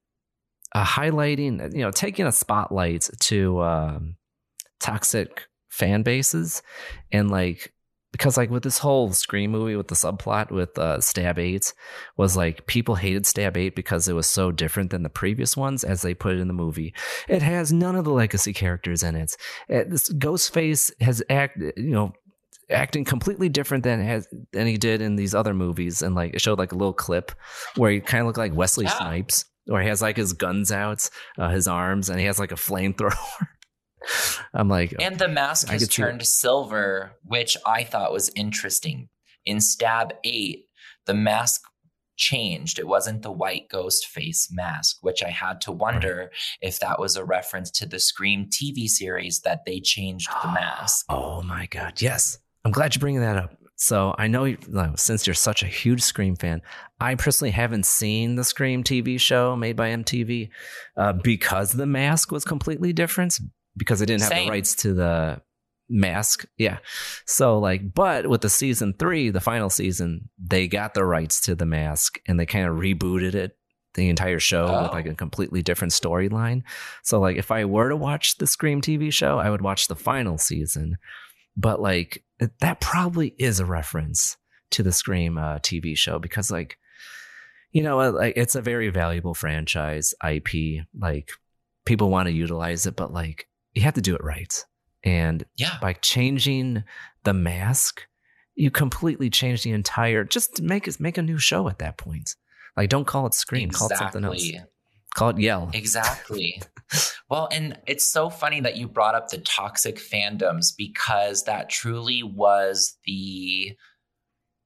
uh, highlighting, you know, taking a spotlight to um, toxic fan bases and like because like with this whole scream movie with the subplot with uh, stab 8 was like people hated stab 8 because it was so different than the previous ones as they put it in the movie. It has none of the legacy characters in it, it this ghostface has act you know acting completely different than has than he did in these other movies. And like it showed like a little clip where he kind of looked like wesley yeah. snipes or he has like his guns out, uh, his arms, and he has like a flamethrower. I'm like, and the mask has turned silver, which I thought was interesting. In Stab Eight, the mask changed. It wasn't the white ghost face mask, which I had to wonder right. if that was a reference to the Scream TV series that they changed the mask. Oh my god, yes. I'm glad you're bringing that up. So I know since you're such a huge Scream fan, I personally haven't seen the Scream TV show made by MTV uh, because the mask was completely different because they didn't have Same. the rights to the mask. Yeah. So like, but with the season three, the final season, they got the rights to the mask and they kind of rebooted it the entire show oh. with like a completely different storyline. So like if I were to watch the Scream TV show, I would watch the final season but like that probably is a reference to the Scream uh, TV show because like you know like it's a very valuable franchise IP like people want to utilize it but like you have to do it right. And yeah. by changing the mask you completely change the entire just make it make a new show at that point. Like don't call it Scream exactly. call it something else call it Yell exactly well, and it's so funny that you brought up the toxic fandoms because that truly was the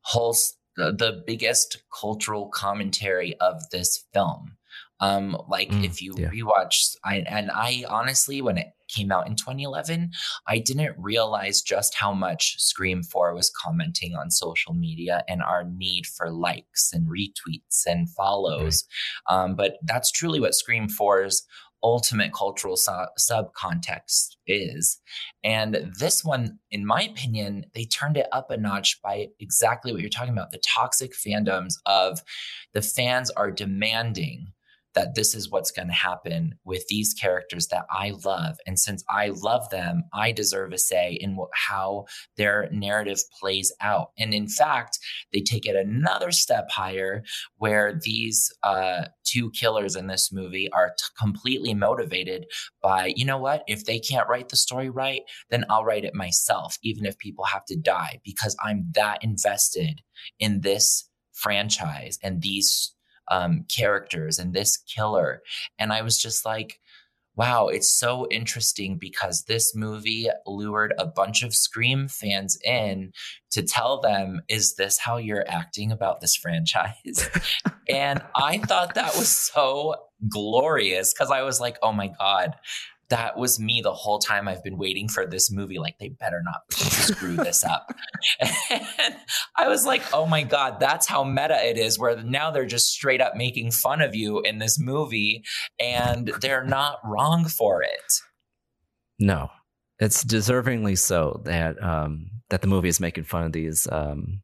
whole the, the biggest cultural commentary of this film. Um, like mm, if you yeah. rewatch, I and I honestly, when it came out in 2011, I didn't realize just how much Scream 4 was commenting on social media and our need for likes and retweets and follows. Right. Um, but that's truly what Scream 4's ultimate cultural su- subcontext is. And this one, in my opinion, they turned it up a notch by exactly what you're talking about the toxic fandoms of the fans are demanding that this is what's going to happen with these characters that I love. And since I love them, I deserve a say in how their narrative plays out. And in fact, they take it another step higher where these uh, two killers in this movie are t- completely motivated by, you know what? If they can't write the story right, then I'll write it myself, even if people have to die, because I'm that invested in this franchise and these um, characters and this killer. And I was just like, wow, it's so interesting because this movie lured a bunch of Scream fans in to tell them, is this how you're acting about this franchise? and I thought that was so glorious because I was like, oh my God, that was me the whole time I've been waiting for this movie. Like, they better not screw this up. And I was like, oh my God, that's how meta it is, where now they're just straight up making fun of you in this movie and they're not wrong for it. No, it's deservingly so that um, that the movie is making fun of these. Um,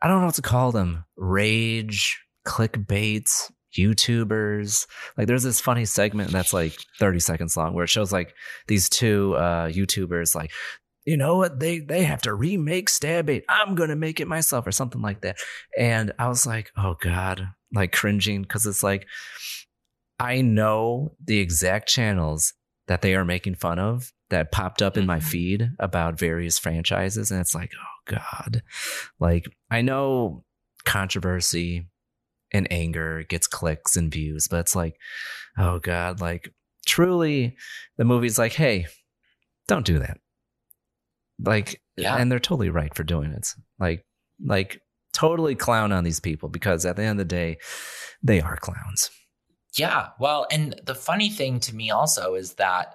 I don't know what to call them. Rage, clickbait, YouTubers. Like there's this funny segment that's like 30 seconds long where it shows like these two uh YouTubers like you know what they they have to remake Stab 8. I'm going to make it myself or something like that. And I was like, "Oh god." Like cringing cuz it's like I know the exact channels that they are making fun of that popped up in my feed about various franchises and it's like, "Oh god." Like I know controversy and anger gets clicks and views but it's like oh god like truly the movie's like hey don't do that like Yeah. and they're totally right for doing it like like totally clown on these people because at the end of the day they are clowns Yeah. Well, and the funny thing to me also is that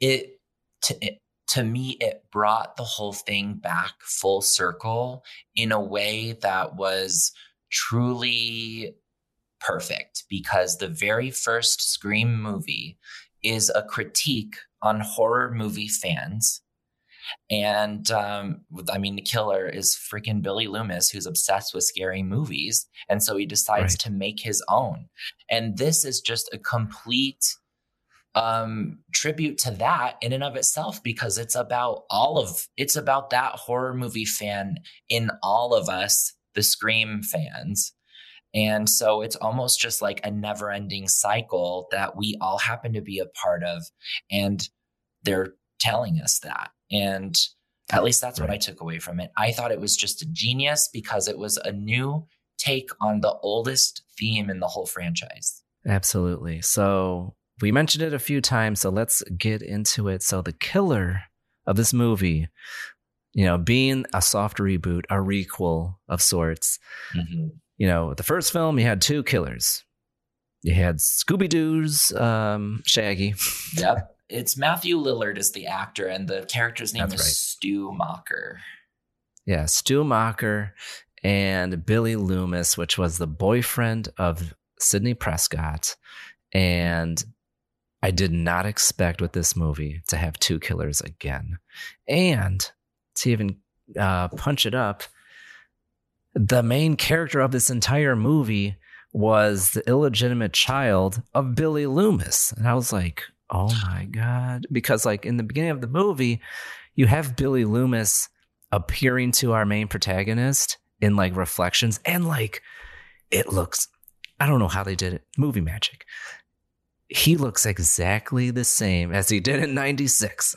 it to it, to me it brought the whole thing back full circle in a way that was truly perfect because the very first Scream movie is a critique on horror movie fans. And um, I mean, the killer is freaking Billy Loomis, who's obsessed with scary movies. And so he decides Right. to make his own. And this is just a complete um tribute to that in and of itself because it's about all of it's about that horror movie fan in all of us the scream fans. And so it's almost just like a never ending cycle that we all happen to be a part of and they're telling us that. And at least that's what i took away from it. I thought it was just a genius because it was a new take on the oldest theme in the whole franchise. Absolutely. So we mentioned it a few times, so let's get into it. So the killer of this movie, you know, being a soft reboot, a requel of sorts. You know, the first film you had two killers. You had Scooby Doo's um, Shaggy. Yep. It's Matthew Lillard is the actor, and the character's name That's is right. Stu Macher. Yeah, Stu Macher and Billy Loomis, which was the boyfriend of Sidney Prescott. And I did not expect with this movie to have two killers again. And to even uh, punch it up, the main character of this entire movie was the illegitimate child of Billy Loomis. And I was like, oh my God. Because, like, in the beginning of the movie, you have Billy Loomis appearing to our main protagonist in like reflections and like it looks I don't know how they did it. Movie magic. He looks exactly the same as he did in 96.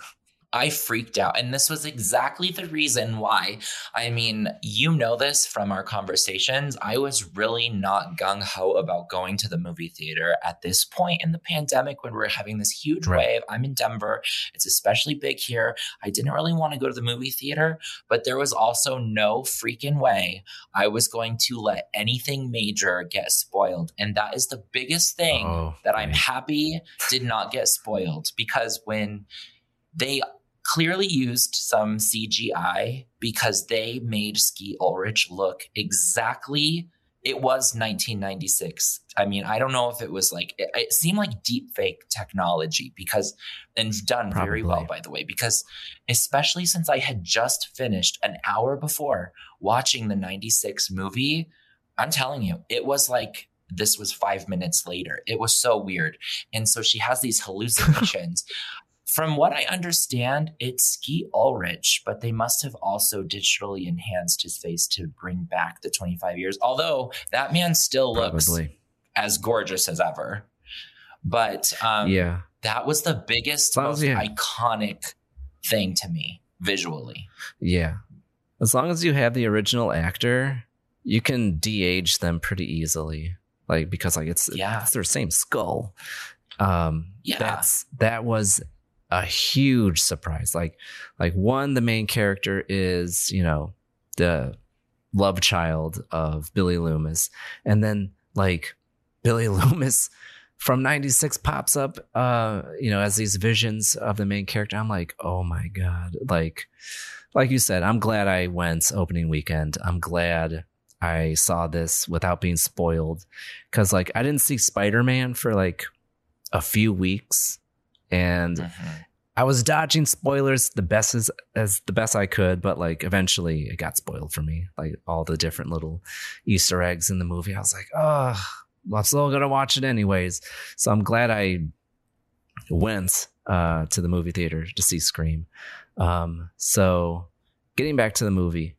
I freaked out. And this was exactly the reason why. I mean, you know this from our conversations. I was really not gung ho about going to the movie theater at this point in the pandemic when we're having this huge Right. wave. I'm in Denver, it's especially big here. I didn't really want to go to the movie theater, but there was also no freaking way I was going to let anything major get spoiled. And that is the biggest thing Oh, that I'm happy did not get spoiled because when they clearly used some CGI because they made Skeet Ulrich look exactly it was 1996. I mean, I don't know if it was like it, it seemed like deep fake technology because and done very well by the way because especially since I had just finished an hour before watching the 96 movie, I'm telling you, it was like this was 5 minutes later. It was so weird. And so she has these hallucinations. From what I understand, it's Skeet Ulrich, but they must have also digitally enhanced his face to bring back the 25 years. Although that man still looks as gorgeous as ever. But um, yeah. that was the biggest, most you- iconic thing to me visually. Yeah. As long as you have the original actor, you can de-age them pretty easily. Like because like it's Yeah. it's their same skull. Um Yeah. that's that was a huge surprise. Like like one the main character is, you know, the love child of Billy Loomis. And then like Billy Loomis from 96 pops up uh you know as these visions of the main character. I'm like oh my god. Like like you said i'm glad i went opening weekend. I'm glad i saw this without being spoiled. Because like i didn't see spider-man for like a few weeks and Mm-hmm. i was dodging spoilers the best as, as the best i could but like eventually it got spoiled for me like all the different little easter eggs in the movie i was like oh I'm still gonna watch it anyways. So I'm glad I went uh, to the movie theater to see Scream. Um, so getting back to the movie,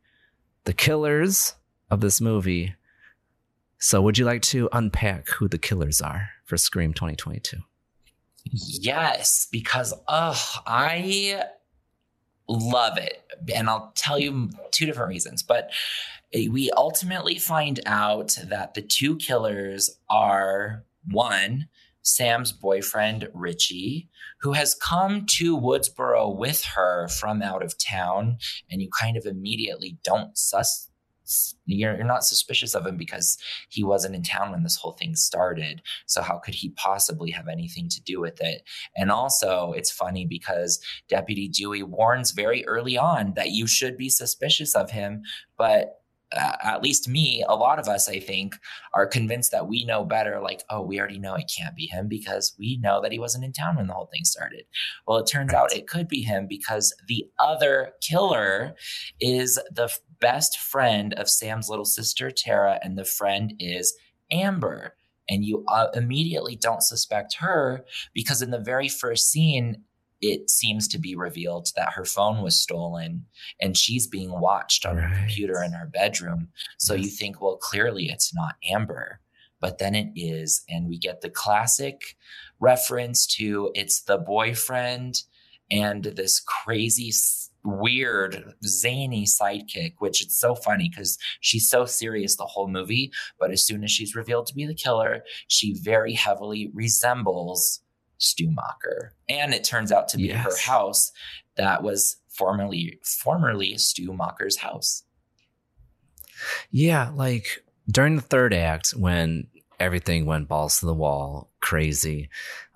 the killers of this movie. So would you like to unpack who the killers are for Scream 2022? Yes, because oh, I love it. And I'll tell you two different reasons. But eh, we ultimately find out that the two killers are one, Sam's boyfriend, Richie, who has come to Woodsboro with her from out of town. And you kind of immediately don't sus. You're, you're not suspicious of him because he wasn't in town when this whole thing started. So, how could he possibly have anything to do with it? And also, it's funny because Deputy Dewey warns very early on that you should be suspicious of him, but uh, at least me, a lot of us, I think, are convinced that we know better. Like, oh, we already know it can't be him because we know that he wasn't in town when the whole thing started. Well, it turns out it could be him because the other killer is the f- best friend of Sam's little sister, Tara, and the friend is Amber. And you uh, immediately don't suspect her because in the very first scene, it seems to be revealed that her phone was stolen and she's being watched on her computer in her bedroom. So you think, well, clearly it's not Amber, but then it is. And we get the classic reference to it's the boyfriend and this crazy, weird, zany sidekick, which it's so funny because she's so serious the whole movie. But as soon as she's revealed to be the killer, she very heavily resembles Stu Macher. And it turns out to be her house that was formerly formerly Stu Macher's house. Yeah, like during the third act when everything went balls to the wall, crazy.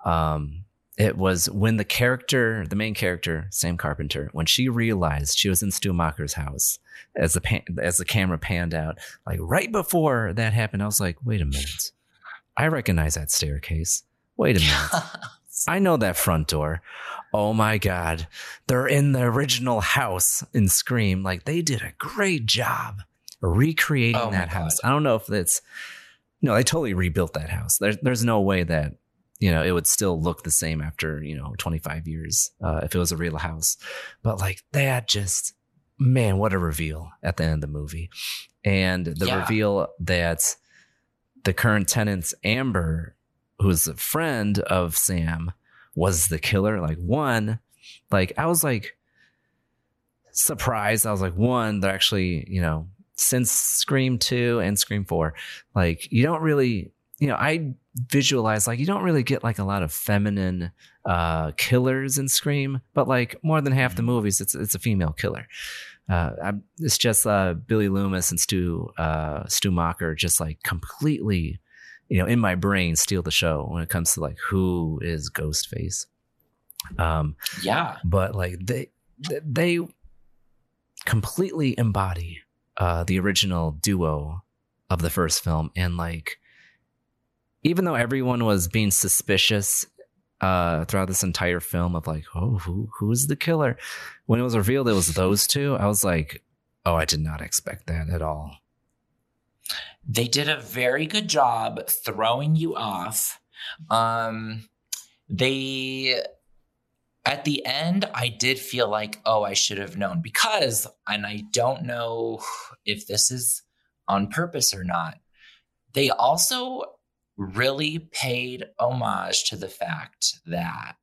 Um, it was when the character, the main character, Sam Carpenter, when she realized she was in Stu Macher's house as the pan, as the camera panned out, like right before that happened, I was like, wait a minute, I recognize that staircase. Wait a minute, I know that front door. Oh my god, they're in the original house in Scream. Like they did a great job recreating Oh that house. I don't know if it's no, they totally rebuilt that house. There's there's no way that you know it would still look the same after you know 25 years uh, if it was a real house. But like that, just man, what a reveal at the end of the movie, and the Yeah. reveal that the current tenants Amber, who's a friend of Sam, was the killer. Like one, like I was like surprised. I was like, one, they're actually, you know, since Scream 2 and Scream 4, like you don't really, you know, I visualize like you don't really get like a lot of feminine uh killers in Scream, but like more than half the movies it's it's a female killer. Uh I, it's just uh Billy Loomis and Stu uh Stu Macher just like completely you know in my brain steal the show when it comes to like who is Ghostface. Um Yeah. but like they they completely embody uh the original duo of the first film and like even though everyone was being suspicious uh throughout this entire film of like oh who who's the killer when it was revealed it was those two i was like oh i did not expect that at all They did a very good job throwing you off. Um, they, at the end, I did feel like, oh, I should have known because, and I don't know if this is on purpose or not, they also really paid homage to the fact that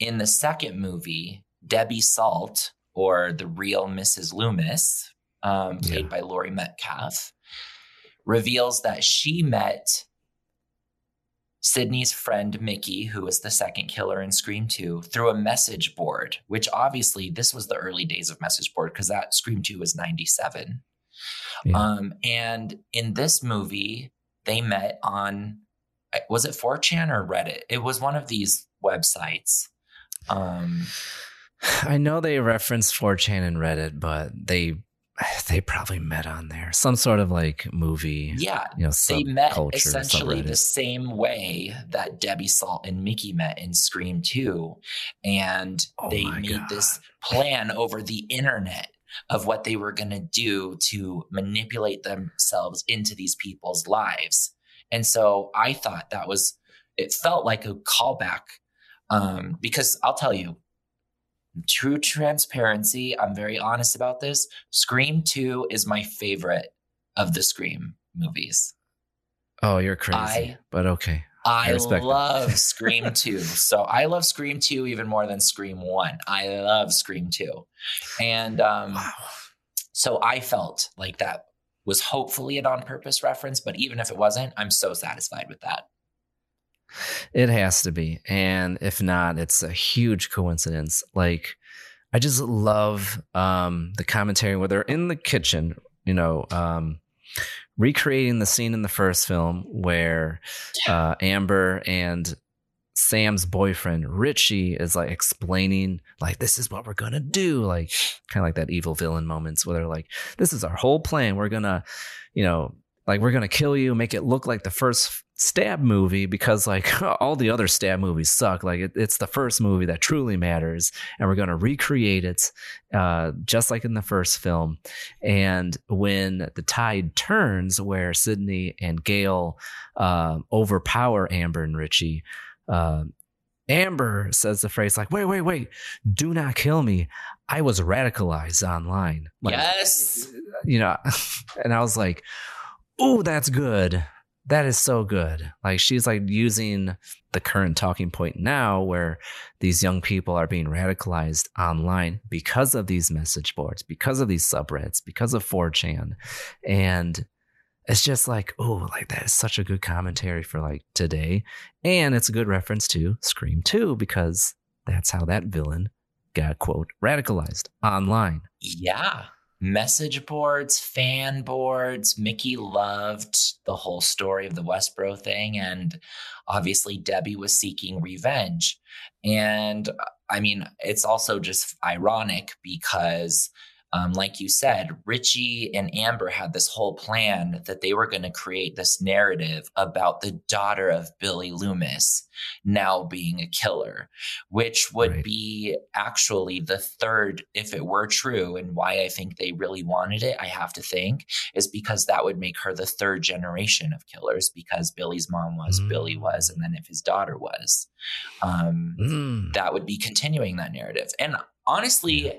in the second movie, Debbie Salt, or the real Mrs. Loomis, um, played by Laurie Metcalf, reveals that she met Sidney's friend Mickey, who was the second killer in Scream 2, through a message board, which obviously this was the early days of message board because that Scream 2 was 97. Um, and in this movie, they met on was it 4chan or Reddit? It was one of these websites. Um, I know they referenced 4chan and Reddit, but they they probably met on there. Some sort of like movie. Yeah. You know, they met essentially the same way that Debbie Salt and Mickey met in Scream 2. And Oh they made this plan over the internet of what they were going to do to manipulate themselves into these people's lives. And so I thought that was, it felt like a callback. Um, because I'll tell you, true transparency, I'm very honest about this. Scream 2 is my favorite of the Scream movies. Oh, you're crazy. I- but okay. I, it. love Scream 2. So I love Scream 2 even more than Scream 1. I love Scream 2. And um, so I felt like that was hopefully an on purpose reference, but even if it wasn't, I'm so satisfied with that. It has to be. And if not, it's a huge coincidence. Like, I just love um, the commentary where they're in the kitchen, you know, um, recreating the scene in the first film where uh, Amber and Sam's boyfriend Richie is like explaining, like, this is what we're gonna do, like kind of like that evil villain moments where they're like, this is our whole plan. We're gonna, you know, like we're gonna kill you, make it look like the first stab movie because like all the other stab movies suck. Like it, it's the first movie that truly matters, and we're gonna recreate it uh, just like in the first film. And when the tide turns, where Sidney and Gale uh, overpower Amber and Richie. Uh, Amber says the phrase like, "Wait, wait, wait! Do not kill me. I was radicalized online." Like, yes. you know, and I was like, "Oh, that's good. That is so good." Like she's like using the current talking point now, where these young people are being radicalized online because of these message boards, because of these subreddits, because of 4chan, and it's just like, oh, like that is such a good commentary for like today. And it's a good reference to Scream 2 because that's how that villain got, quote, radicalized online. Yeah. Message boards, fan boards. Mickey loved the whole story of the Woodsboro thing. And obviously, Debbie was seeking revenge. And I mean, it's also just ironic because, um, like you said, Richie and Amber had this whole plan that they were going to create this narrative about the daughter of Billy Loomis now being a killer, which would Right. be actually the third, if it were true, and why I think they really wanted it, I have to think, is because that would make her the third generation of killers because Billy's mom was, Billy was, and then if his daughter was. Um, Mm. that would be continuing that narrative. And honestly,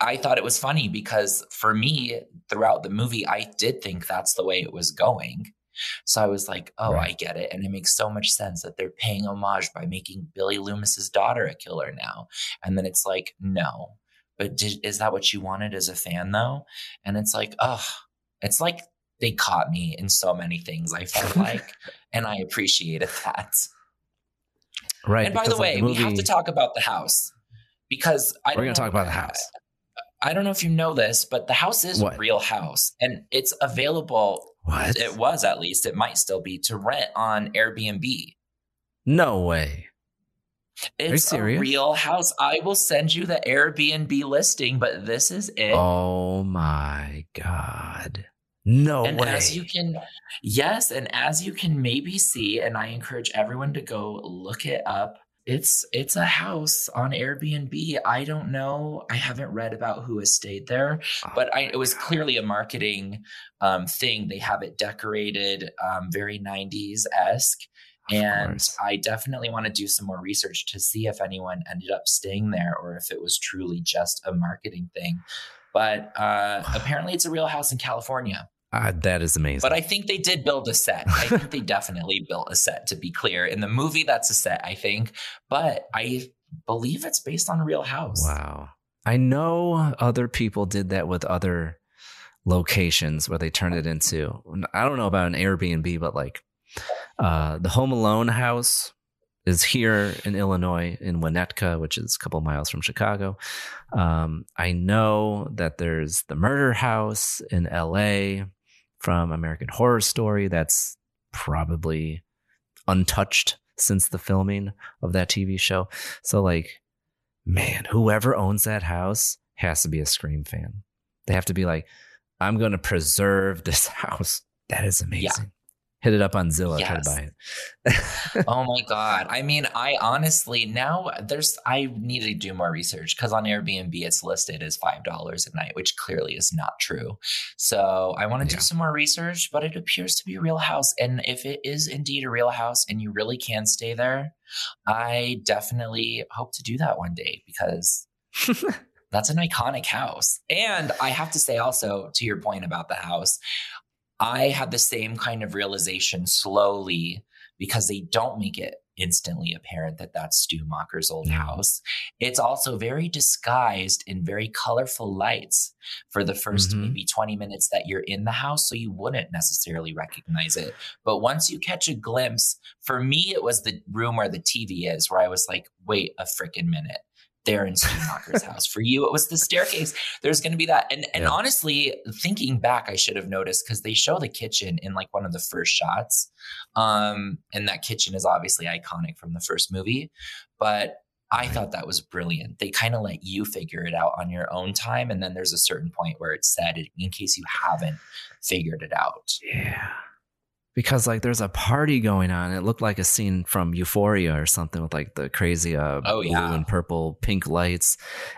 I thought it was funny because for me, throughout the movie, I did think that's the way it was going. So I was like, oh, Right. I get it. And it makes so much sense that they're paying homage by making Billy Loomis's daughter a killer now. And then it's like, no. But did, is that what you wanted as a fan, though? And it's like, oh, it's like they caught me in so many things, I felt like. and I appreciated that. Right. And by the because, like, way, we have to talk about the house because I We're going to talk about the house. I don't know if you know this, but the house is What? a real house and it's available. What? It was at least, it might still be to rent on Airbnb. No way. you It's a real house. I will send you the Airbnb listing, but this is it. Oh my God. No way. and way. as you can, yes, and as you can maybe see, and I encourage everyone to go look it up. It's it's a house on Airbnb. I don't know. I haven't read about who has stayed there, Oh but I, it was clearly a marketing um, thing. They have it decorated um, very 90s esque. And course. I definitely want to do some more research to see if anyone ended up staying there or if it was truly just a marketing thing. But uh, apparently, it's a real house in California. Ah, that is amazing. But I think they did build a set. I think they definitely built a set, to be clear. In the movie, that's a set, I think. But I believe it's based on a real house. Wow. I know other people did that with other locations where they turned it into I don't know about an Airbnb, but like uh the Home Alone house is here in Illinois in Winnetka, which is a couple miles from Chicago. Um, I know that there's the murder house in LA from American Horror Story. That's probably untouched since the filming of that TV show. So like, man, whoever owns that house has to be a Scream fan. They have to be like, I'm going to preserve this house. That is amazing. Yeah. Hit it up on Zillow. Yes. Try to buy it. oh my god! I mean, I honestly now there's I need to do more research because on Airbnb it's listed as five dollars a night, which clearly is not true. So I want to yeah. do some more research, but it appears to be a real house. And if it is indeed a real house and you really can stay there, I definitely hope to do that one day because that's an iconic house. And I have to say also to your point about the house, I had the same kind of realization slowly because they don't make it instantly apparent that that's Stu Macher's old house. It's also very disguised in very colorful lights for the 1st mm-hmm. maybe 20 minutes that you're in the house. So you wouldn't necessarily recognize it. But once you catch a glimpse, for me, it was the room where the TV is, where I was like, wait a freaking minute there in Macher's house. For you, it was the staircase. There's going to be that. And and yeah. honestly, thinking back, I should have noticed because they show the kitchen in like one of the first shots. Um, and that kitchen is obviously iconic from the first movie. But I thought that was brilliant. They kind of let you figure it out on your own time. And then there's a certain point where it's said in case you haven't figured it out. Yeah because like there's a party going on. It looked like a scene from Euphoria or something with like the crazy uh, oh, blue yeah. and purple, pink lights.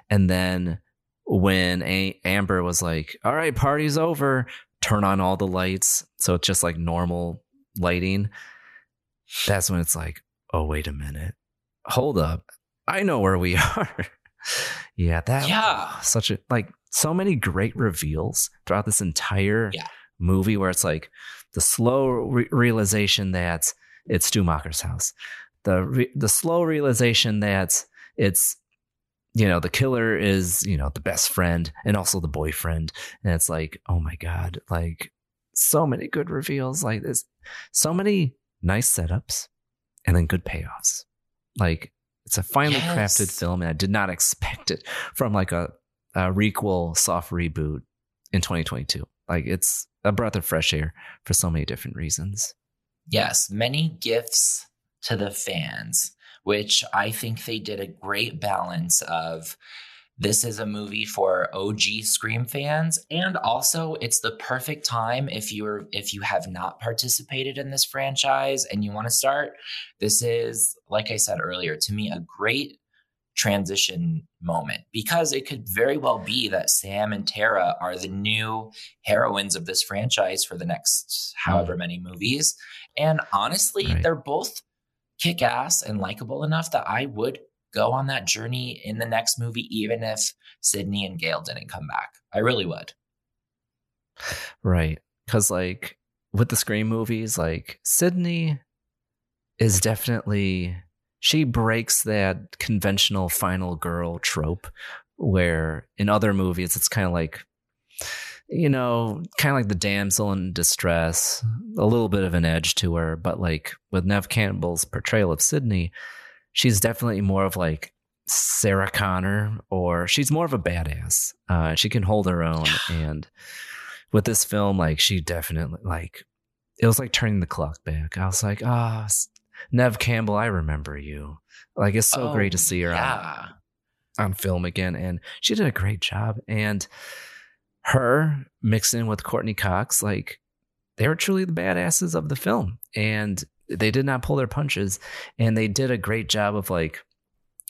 And then when a- Amber was like, "All right, party's over," turn on all the lights, so it's just like normal lighting. That's when it's like, "Oh, wait a minute, hold up, I know where we are." yeah, that yeah, such a like so many great reveals throughout this entire yeah. movie where it's like the slow re- realization that it's Stu Macher's house, the re- the slow realization that it's you know the killer is you know the best friend and also the boyfriend, and it's like oh my god, like so many good reveals, like this, so many nice setups, and then good payoffs, like. It's a finely yes. crafted film, and I did not expect it from like a, a requel soft reboot in 2022. Like it's a breath of fresh air for so many different reasons. Yes, many gifts to the fans, which I think they did a great balance of this is a movie for OG Scream fans and also it's the perfect time if you're if you have not participated in this franchise and you want to start. This is like I said earlier to me a great transition moment because it could very well be that Sam and Tara are the new heroines of this franchise for the next however mm. many movies. And honestly, right. they're both kick ass and likable enough that I would go on that journey in the next movie, even if Sidney and Gale didn't come back. I really would. Right. Because, like, with the Scream movies, like, Sydney is definitely she breaks that conventional final girl trope where in other movies it's kind of like you know kind of like the damsel in distress a little bit of an edge to her but like with nev campbell's portrayal of sidney she's definitely more of like sarah connor or she's more of a badass. Uh, she can hold her own and with this film like she definitely like it was like turning the clock back. I was like ah oh, Nev Campbell, I remember you. Like it's so oh, great to see her yeah. on, on film again. And she did a great job. And her mixing with Courteney Cox, like they were truly the badasses of the film. And they did not pull their punches. And they did a great job of like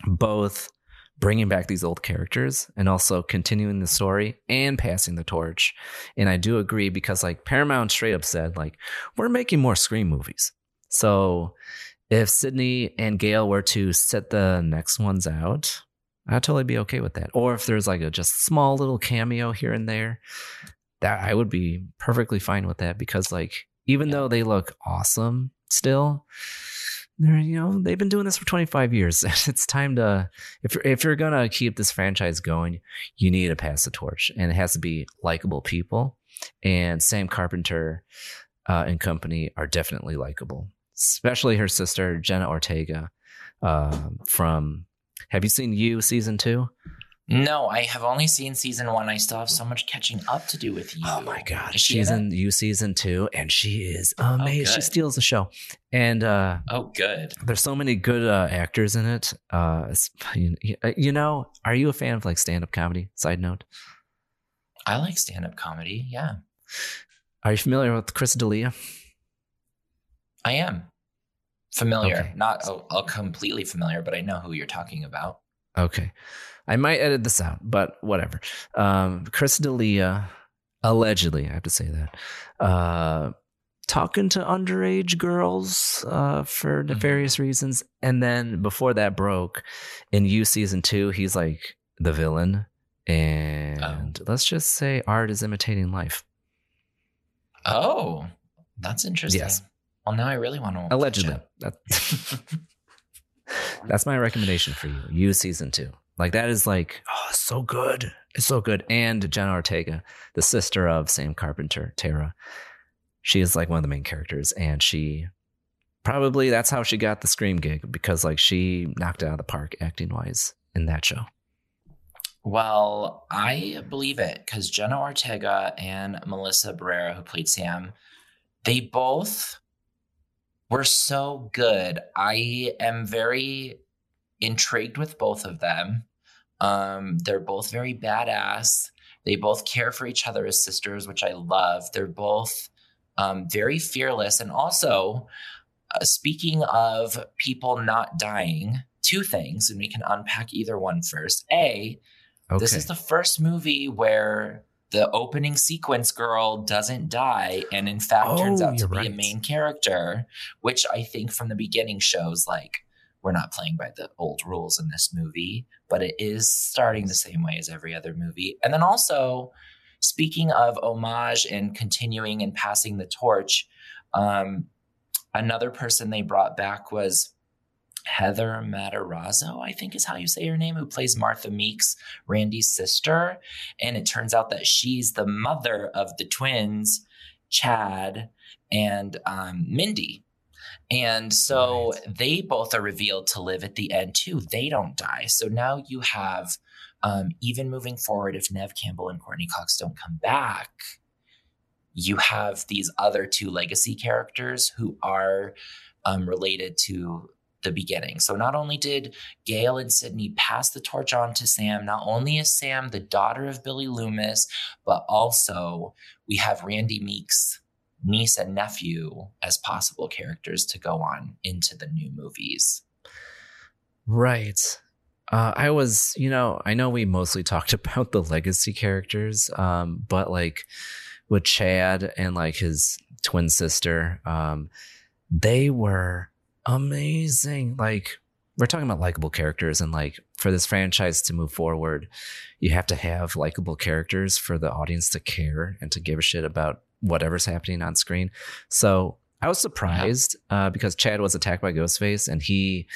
both bringing back these old characters and also continuing the story and passing the torch. And I do agree because like Paramount straight up said like we're making more Scream movies. So if Sidney and Gale were to set the next ones out, I'd totally be okay with that. Or if there's like a just small little cameo here and there, that I would be perfectly fine with that because like even though they look awesome still, they're you know they've been doing this for 25 years. it's time to if you're if you're gonna keep this franchise going, you need to pass the torch, and it has to be likable people. And Sam Carpenter uh, and company are definitely likable especially her sister Jenna Ortega uh, from. Have you seen You season two? No, I have only seen season one. I still have so much catching up to do with you. Oh my god, Is she she's in in you season two, and she is amazing. she steals the show, and uh, Oh, good. there's so many good uh, actors in it. Uh, you, you know, are you a fan of like stand up comedy? Side note, I like stand up comedy. Yeah, are you familiar with Chris D'Elia? I am familiar. Okay. Not oh, oh, completely familiar, but I know who you're talking about. Okay. I might edit this out, but whatever. Um, Chris D'Elia, allegedly, I have to say that, uh, talking to underage girls uh, for Mm-hmm. nefarious reasons. And then before that broke, in You season two, he's like the villain. And let's just say art is imitating life. Oh, that's interesting. Yes. Well, now I really want to. Allegedly. That, that's my recommendation for you. You season two. Like that is like, oh, so good. It's so good. And Jenna Ortega, the sister of Sam Carpenter, Tara, she is like one of the main characters. And she probably that's how she got the Scream gig because like she knocked it out of the park acting wise in that show. Well, I believe it because Jenna Ortega and Melissa Barrera, who played Sam, they both were so good. I am very intrigued with both of them. Um, they're both very badass. They both care for each other as sisters, which I love. They're both um, very fearless. And also, uh, speaking of people not dying, two things, and we can unpack either one first. A, this is the first movie where the opening sequence girl doesn't die and in fact turns Oh, out to be a main character, which I think from the beginning shows like we're not playing by the old rules in this movie, but it is starting the same way as every other movie. And then also, speaking of homage and continuing and passing the torch, um, another person they brought back was Heather Matarazzo, I think is how you say her name, who plays Martha Meeks, Randy's sister. And it turns out that she's the mother of the twins, Chad and um, Mindy. And so they both are revealed to live at the end too. They don't die. So now you have, um, even moving forward, if Nev Campbell and Courteney Cox don't come back, you have these other two legacy characters who are um, related to the beginning. So not only did Gale and Sidney pass the torch on to Sam, not only is Sam the daughter of Billy Loomis, but also we have Randy Meeks' niece and nephew as possible characters to go on into the new movies. Right. Uh, I was, you know, I know we mostly talked about the legacy characters, um, but like with Chad and like his twin sister, um, they were amazing. Like we're talking about likable characters, and like for this franchise to move forward, you have to have likable characters for the audience to care and to give a shit about whatever's happening on screen. So I was surprised uh, because Chad was attacked by Ghostface, and he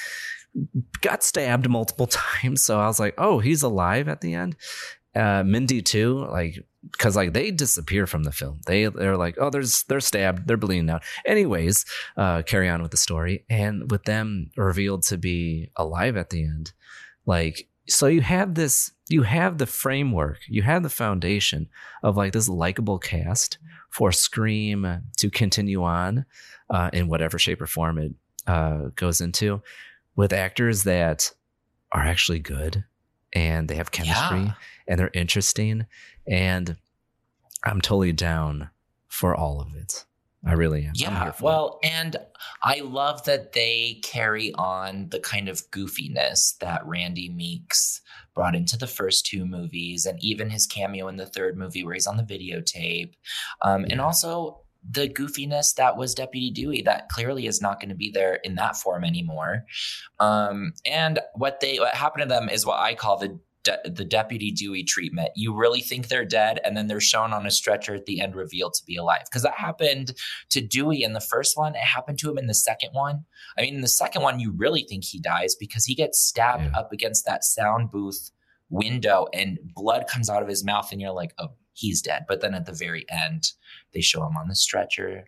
got stabbed multiple times. So I was like, oh, he's alive at the end. Uh, Mindy too, like because like they disappear from the film. They they're like, oh, there's they're stabbed, they're bleeding out. Anyways, uh, carry on with the story, and with them revealed to be alive at the end, like so you have this, you have the framework, you have the foundation of like this likable cast for Scream to continue on uh, in whatever shape or form it uh, goes into with actors that are actually good and they have chemistry Yeah. and they're interesting and I'm totally down for all of it. I really am. Yeah, for it. well, and I love that they carry on the kind of goofiness that Randy Meeks brought into the first two movies, and even his cameo in the third movie where he's on the videotape, um, and also the goofiness that was Deputy Dewey that clearly is not going to be there in that form anymore. Um, and what they what happened to them is what I call the de- the Deputy Dewey treatment. You really think they're dead, and then they're shown on a stretcher at the end, revealed to be alive. Because that happened to Dewey in the first one. It happened to him in the second one. I mean, in the second one, you really think he dies because he gets stabbed up against that sound booth window, and blood comes out of his mouth, and you're like, oh, he's dead. But then at the very end, they show him on the stretcher,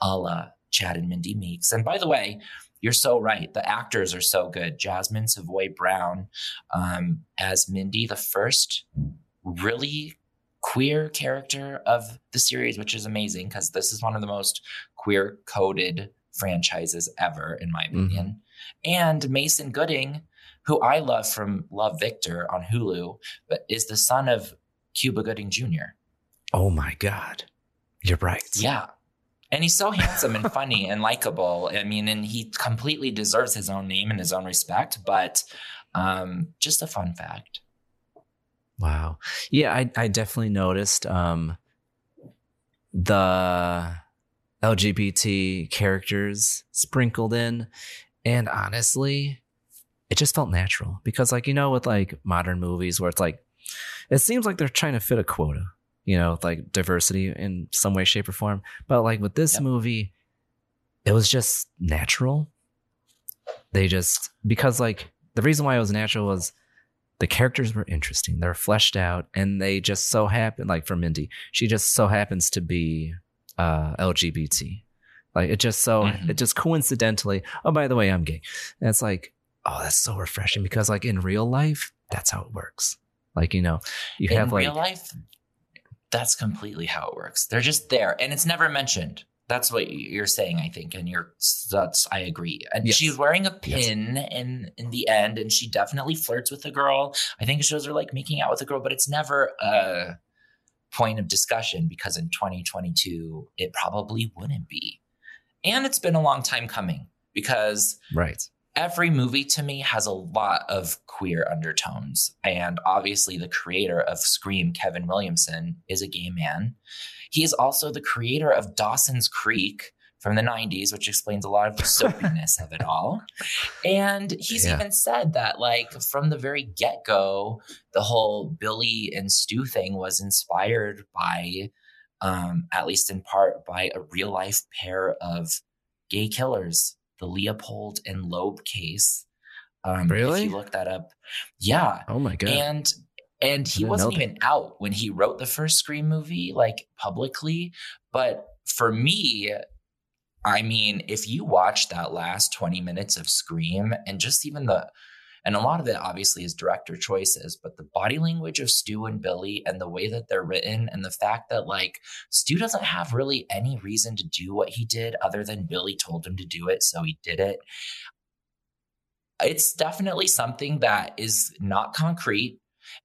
a la Chad and Mindy Meeks. And by the way, you're so right. The actors are so good. Jasmine Savoy Brown um, as Mindy, the first really queer character of the series, which is amazing because this is one of the most queer coded franchises ever, in my opinion. Mm-hmm. And Mason Gooding, who I love from Love Victor on Hulu, but is the son of Cuba Gooding Jr. Oh my God. You're right. Yeah. And he's so handsome and funny and likable. I mean, and he completely deserves his own name and his own respect, but um, just a fun fact. Wow. Yeah, I, I definitely noticed um, the LGBT characters sprinkled in. And honestly, it just felt natural because, like, you know, with like modern movies where it's like, it seems like they're trying to fit a quota you know, like diversity in some way, shape, or form. But like with this yep. movie, it was just natural. They just because like the reason why it was natural was the characters were interesting. They're fleshed out, and they just so happen like for Mindy, she just so happens to be uh LGBT. Like it just so mm-hmm. it just coincidentally. Oh, by the way, I'm gay. And it's like, oh, that's so refreshing because like in real life, that's how it works. Like you know, you in have like real life that's completely how it works. They're just there and it's never mentioned. That's what you're saying, I think, and you're that's I agree. And yes. she's wearing a pin yes. in in the end, and she definitely flirts with the girl. I think it shows her like making out with the girl, but it's never a point of discussion because in 2022 it probably wouldn't be. And it's been a long time coming because right every movie to me has a lot of queer undertones. And obviously, the creator of Scream, Kevin Williamson, is a gay man. He is also the creator of Dawson's Creek from the 90s, which explains a lot of the soapiness of it all. And he's yeah. even said that, like, from the very get go, the whole Billy and Stu thing was inspired by, um, at least in part, by a real life pair of gay killers the Leopold and Loeb case. Um, really? If you look that up, yeah. Oh my god! And and he wasn't even out when he wrote the first Scream movie, like publicly. But for me, I mean, if you watch that last twenty minutes of Scream and just even the and a lot of it obviously is director choices, but the body language of Stu and Billy and the way that they're written and the fact that like Stu doesn't have really any reason to do what he did other than Billy told him to do it, so he did it. It's definitely something that is not concrete.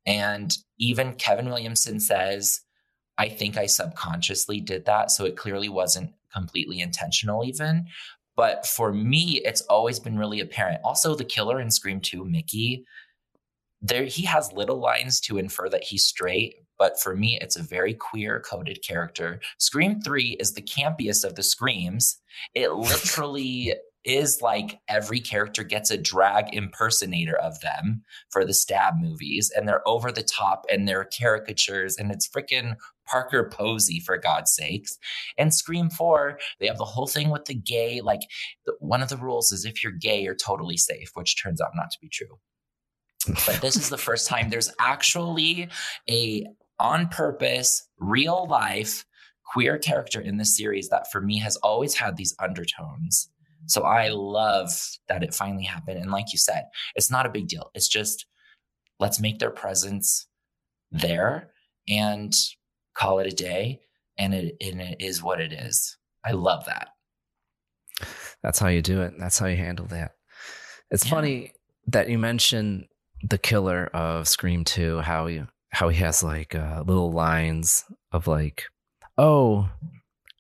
And even Kevin Williamson says, I think I subconsciously did that. So it clearly wasn't completely intentional, even. But for me, it's always been really apparent. Also, the killer in Scream 2, Mickey, there he has little lines to infer that he's straight, but for me, it's a very queer coded character. Scream 3 is the campiest of the screams. It literally is like every character gets a drag impersonator of them for the stab movies, and they're over the top and they're caricatures, and it's freaking Parker Posey for God's sakes. And Scream 4, they have the whole thing with the gay. Like, the, one of the rules is if you're gay, you're totally safe, which turns out not to be true. But this is the first time there's actually a on purpose, real life queer character in this series that for me has always had these undertones. So I love that it finally happened. And like you said, it's not a big deal. It's just let's make their presence there and call it a day. And it, and it is what it is. I love that. That's how you do it. That's how you handle that. It's yeah. funny that you mentioned the killer of Scream 2, how he how he has like uh, little lines of like, oh,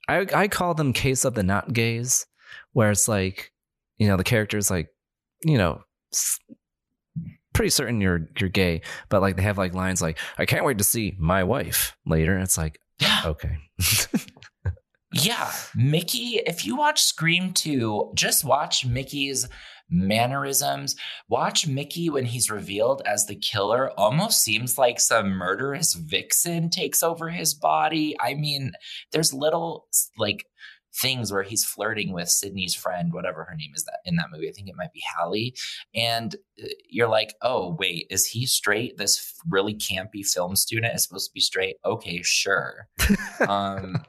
I I call them case of the not gays, where it's like, you know, the character's like, you know, pretty certain you're you're gay, but like they have like lines like, I can't wait to see my wife later. And It's like, okay. yeah, Mickey, if you watch Scream 2, just watch Mickey's mannerisms. Watch Mickey when he's revealed as the killer. Almost seems like some murderous vixen takes over his body. I mean, there's little like things where he's flirting with Sidney's friend, whatever her name is that in that movie. I think it might be Hallie. And uh, you're like, oh, wait, is he straight? This really campy film student is supposed to be straight? Okay, sure. um,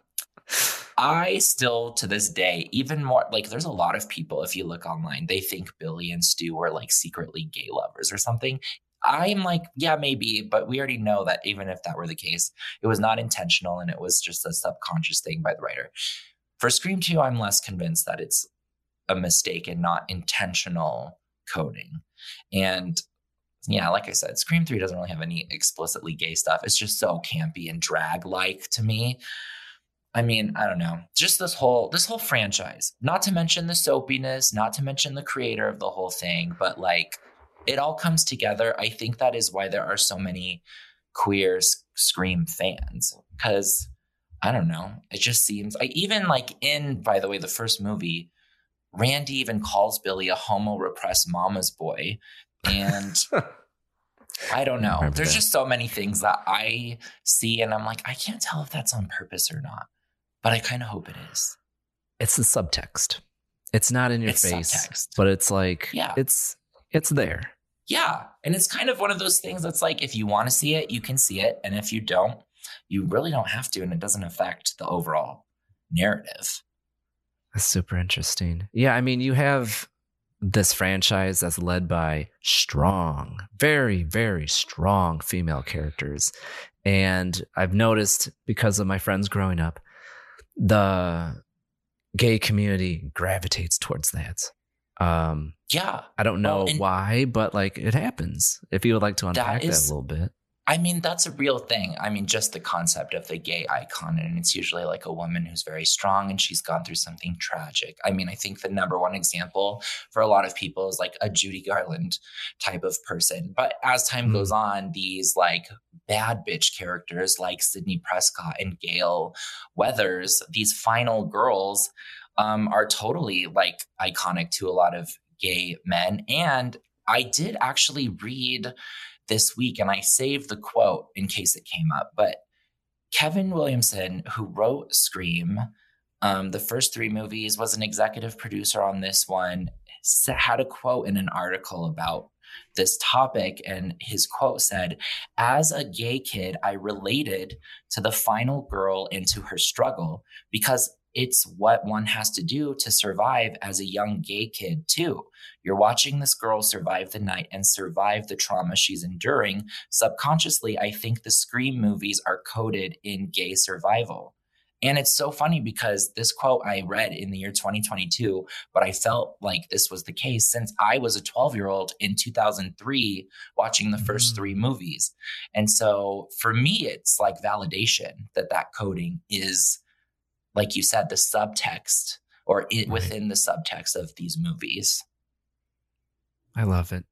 I still to this day, even more like there's a lot of people, if you look online, they think Billy and Stu were like secretly gay lovers or something. I'm like, yeah, maybe, but we already know that even if that were the case, it was not intentional and it was just a subconscious thing by the writer. For Scream 2, I'm less convinced that it's a mistake and not intentional coding. And yeah, like I said, Scream 3 doesn't really have any explicitly gay stuff. It's just so campy and drag like to me. I mean, I don't know. Just this whole this whole franchise. Not to mention the soapiness, not to mention the creator of the whole thing, but like it all comes together. I think that is why there are so many queer Scream fans cuz I don't know. It just seems like even like in by the way the first movie Randy even calls Billy a homo repressed mama's boy and I don't know. I There's that. just so many things that I see and I'm like I can't tell if that's on purpose or not but I kind of hope it is. It's the subtext. It's not in your it's face, subtext. but it's like yeah. it's it's there. Yeah, and it's kind of one of those things that's like if you want to see it, you can see it, and if you don't, you really don't have to, and it doesn't affect the overall narrative. That's super interesting. Yeah, I mean, you have this franchise that's led by strong, very, very strong female characters. And I've noticed because of my friends growing up, the gay community gravitates towards that. Um, yeah. I don't know well, why, but like it happens. If you would like to unpack that, is, that a little bit. I mean, that's a real thing. I mean, just the concept of the gay icon, and it's usually like a woman who's very strong and she's gone through something tragic. I mean, I think the number one example for a lot of people is like a Judy Garland type of person. But as time mm. goes on, these like bad bitch characters like Sidney Prescott and Gale Weathers, these final girls, um, are totally like iconic to a lot of gay men. And I did actually read this week, and I saved the quote in case it came up. But Kevin Williamson, who wrote Scream, um, the first three movies, was an executive producer on this one, had a quote in an article about this topic. And his quote said, As a gay kid, I related to the final girl and to her struggle because it's what one has to do to survive as a young gay kid, too. You're watching this girl survive the night and survive the trauma she's enduring. Subconsciously, I think the Scream movies are coded in gay survival. And it's so funny because this quote I read in the year 2022, but I felt like this was the case since I was a 12 year old in 2003 watching the first mm. three movies. And so for me, it's like validation that that coding is like you said, the subtext or it, right. within the subtext of these movies. I love it.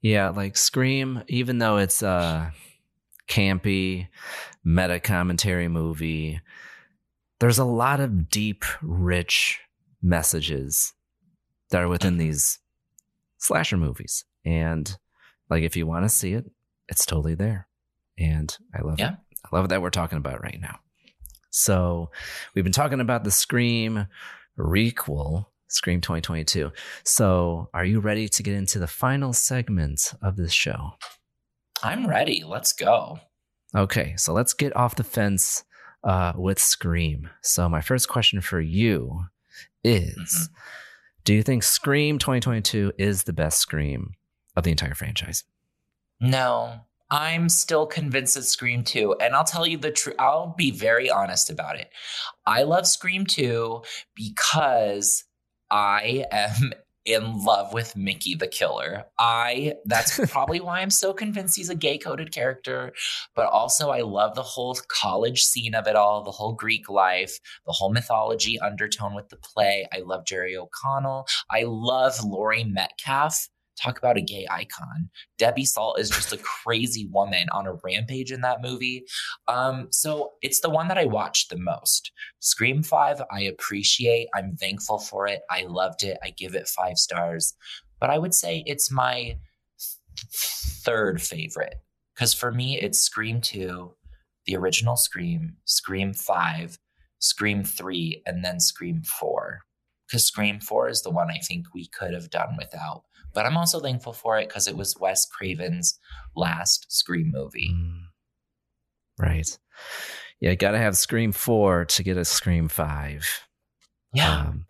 Yeah, like Scream, even though it's a campy meta commentary movie, there's a lot of deep, rich messages that are within mm-hmm. these slasher movies. And like if you want to see it, it's totally there. And I love yeah. it. I love that we're talking about right now. So we've been talking about the Scream requel, Scream 2022. So are you ready to get into the final segment of this show? I'm ready. Let's go. Okay, so let's get off the fence uh, with Scream. So my first question for you is mm-hmm. Do you think Scream 2022 is the best Scream of the entire franchise? No, I'm still convinced it's Scream 2. And I'll tell you the truth, I'll be very honest about it. I love Scream 2 because I am in love with Mickey the Killer. I that's probably why I'm so convinced he's a gay coded character, but also I love the whole college scene of it all, the whole Greek life, the whole mythology undertone with the play. I love Jerry O'Connell. I love Laurie Metcalf talk about a gay icon. Debbie Salt is just a crazy woman on a rampage in that movie. Um, so it's the one that I watched the most. Scream 5, I appreciate. I'm thankful for it. I loved it. I give it five stars. But I would say it's my th- third favorite. Because for me, it's Scream 2, the original Scream, Scream 5, Scream 3, and then Scream 4. Because Scream 4 is the one I think we could have done without. But I'm also thankful for it because it was Wes Craven's last Scream movie. Mm. Right. Yeah, you got to have Scream 4 to get a Scream 5. Yeah. Um,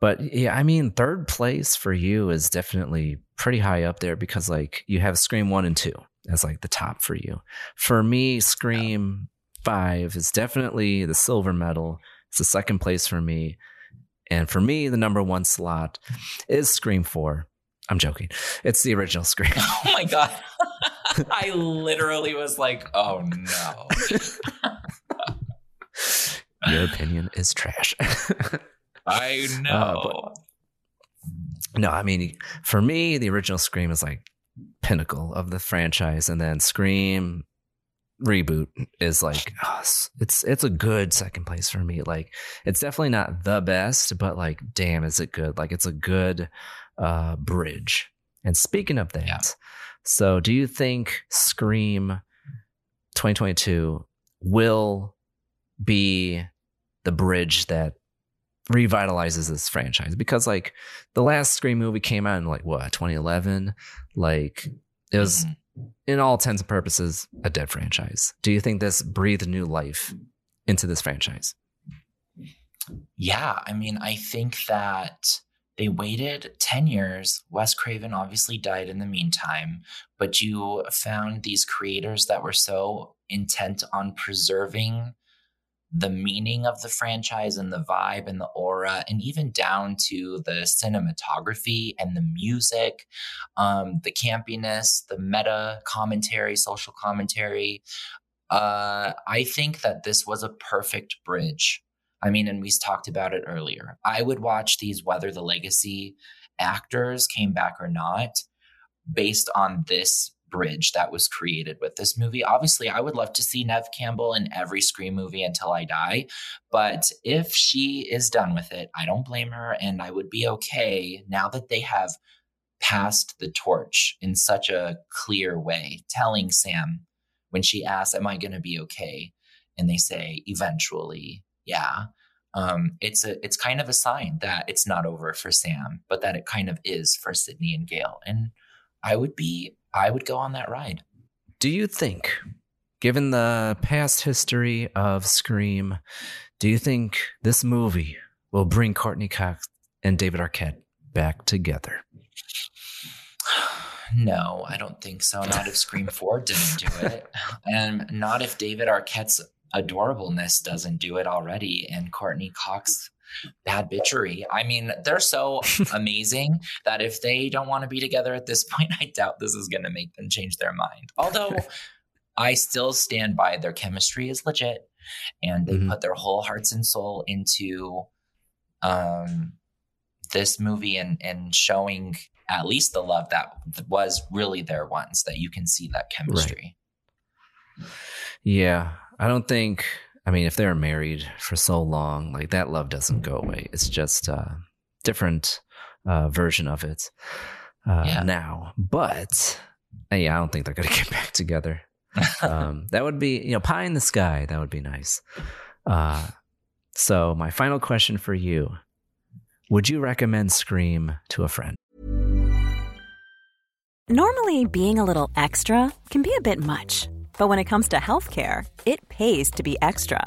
but yeah, I mean, third place for you is definitely pretty high up there because like you have Scream 1 and 2 as like the top for you. For me, Scream 5 is definitely the silver medal. It's the second place for me. And for me, the number one slot is Scream 4. I'm joking. It's the original Scream. Oh my God. I literally was like, oh no. Your opinion is trash. I know. Uh, but- no, I mean, for me, the original Scream is like pinnacle of the franchise, and then Scream reboot is like oh, it's- it's it's a good second place for me. Like, it's definitely not the best, but like, damn, is it good? Like, it's a good uh bridge. And speaking of that, so do you think Scream 2022 will be the bridge that revitalizes this franchise? Because like the last scream movie came out in like what 2011 like it was in all intents and purposes a dead franchise. Do you think this breathed new life into this franchise? Yeah, I mean, I think that they waited 10 years. Wes Craven obviously died in the meantime, but you found these creators that were so intent on preserving the meaning of the franchise and the vibe and the aura, and even down to the cinematography and the music, um, the campiness, the meta commentary, social commentary. Uh, I think that this was a perfect bridge. I mean, and we talked about it earlier. I would watch these whether the legacy actors came back or not based on this bridge that was created with this movie. Obviously, I would love to see Neve Campbell in every Scream movie until I die. But if she is done with it, I don't blame her. And I would be okay now that they have passed the torch in such a clear way, telling Sam when she asks, Am I going to be okay? And they say, Eventually, yeah. Um, it's a it's kind of a sign that it's not over for Sam, but that it kind of is for Sidney and Gale. And I would be I would go on that ride. do you think given the past history of scream do you think this movie will bring courteney cox and david arquette back together No, I don't think so. Not if Scream 4 didn't do it. And not if David Arquette's adorableness doesn't do it already and Courteney Cox bad bitchery. I mean, they're so amazing that if they don't want to be together at this point, I doubt this is going to make them change their mind. Although I still stand by their chemistry is legit and they Mhm. put their whole hearts and soul into um this movie and and showing at least the love that was really there once that you can see that chemistry. Yeah, I don't think. I mean, if they're married for so long, like that love doesn't go away. It's just a different uh, version of it uh, Yeah. now. But uh, yeah, I don't think they're gonna get back together. um, that would be, you know, pie in the sky. That would be nice. Uh, so, my final question for you: Would you recommend Scream to a friend? Normally, being a little extra can be a bit much, but when it comes to healthcare, it pays to be extra.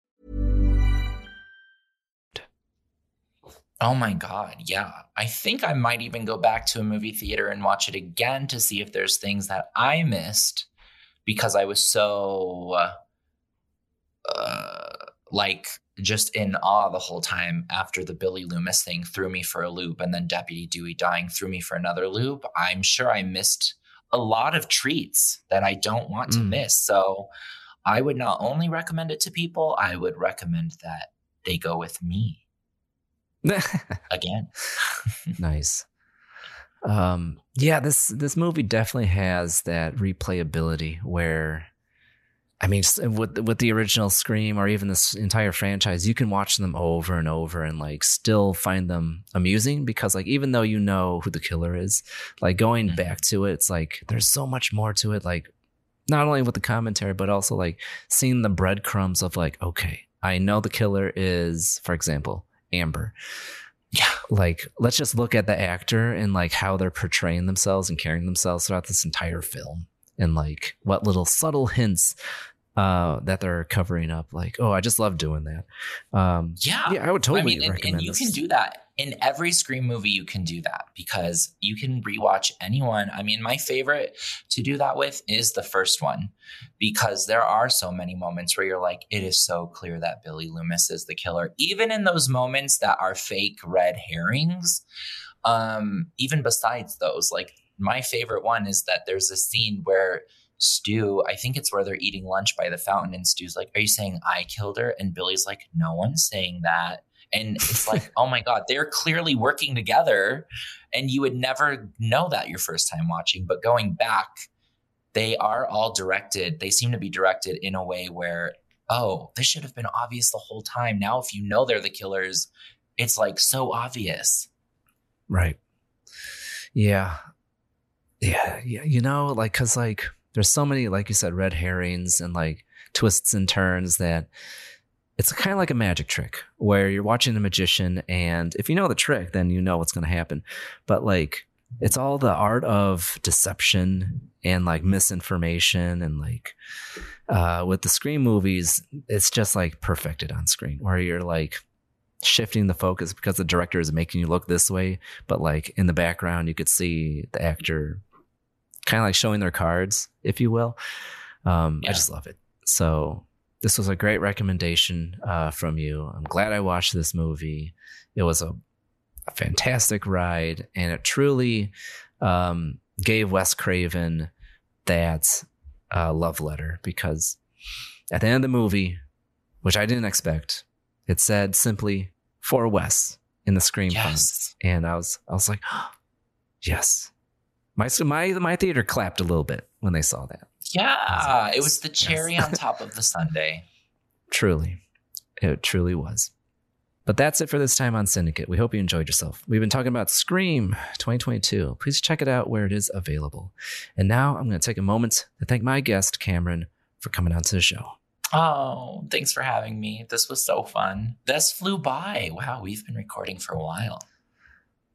Oh my god, yeah. I think I might even go back to a movie theater and watch it again to see if there's things that I missed because I was so uh, like just in awe the whole time after the Billy Loomis thing threw me for a loop and then Deputy Dewey dying threw me for another loop. I'm sure I missed a lot of treats that I don't want to Mm. miss. So I would not only recommend it to people, I would recommend that they go with me again. nice. Um, yeah, this this movie definitely has that replayability where, I mean, with with the original Scream or even this entire franchise, you can watch them over and over and like still find them amusing because like even though you know who the killer is, like going back to it, it's like there's so much more to it. Like not only with the commentary, but also like seeing the breadcrumbs of like, okay, I know the killer is, for example, Amber. Yeah. Like, let's just look at the actor and like how they're portraying themselves and carrying themselves throughout this entire film and like what little subtle hints uh that they're covering up like oh i just love doing that um Yeah. yeah i would totally I mean, and, recommend and you this. can do that in every Scream movie. You can do that because you can rewatch anyone. I mean, my favorite to do that with is the first one because there are so many moments where you're like, it is so clear that Billy Loomis is the killer. Even in those moments that are fake red herrings, um, even besides those, like my favorite one is that there's a scene where Stu, I think it's where they're eating lunch by the fountain, and Stu's like, Are you saying I killed her? And Billy's like, No one's saying that. And it's like, oh my God, they're clearly working together. And you would never know that your first time watching. But going back, they are all directed, they seem to be directed in a way where, oh, this should have been obvious the whole time. Now, if you know they're the killers, it's like so obvious. Right. Yeah. Yeah. Yeah. You know, like, cause like there's so many, like you said, red herrings and like twists and turns that it's kind of like a magic trick where you're watching a magician and if you know the trick, then you know what's going to happen. But like, it's all the art of deception and like misinformation and like uh with the Scream movies it's just like perfected on screen where you're like shifting the focus because the director is making you look this way but like in the background you could see the actor kind of like showing their cards if you will. Um i just love it. So this was a great recommendation uh from you i'm glad i watched this movie it was a, a fantastic ride and it truly um gave wes craven that uh, love letter because at the end of the movie which i didn't expect it said simply for Wes in the screen Yes. And I was I was like, yes. My my my theater clapped a little bit when they saw that. Yeah. It was the cherry on top of the sundae. Truly. It truly was. But that's it for this time on Syndicate. We hope you enjoyed yourself. We've been talking about Scream 2022. Please check it out where it is available. And now I'm going to take a moment to thank my guest, Kameron, for coming on to the show. Oh, thanks for having me. This was so fun. This flew by. Wow, we've been recording for a while.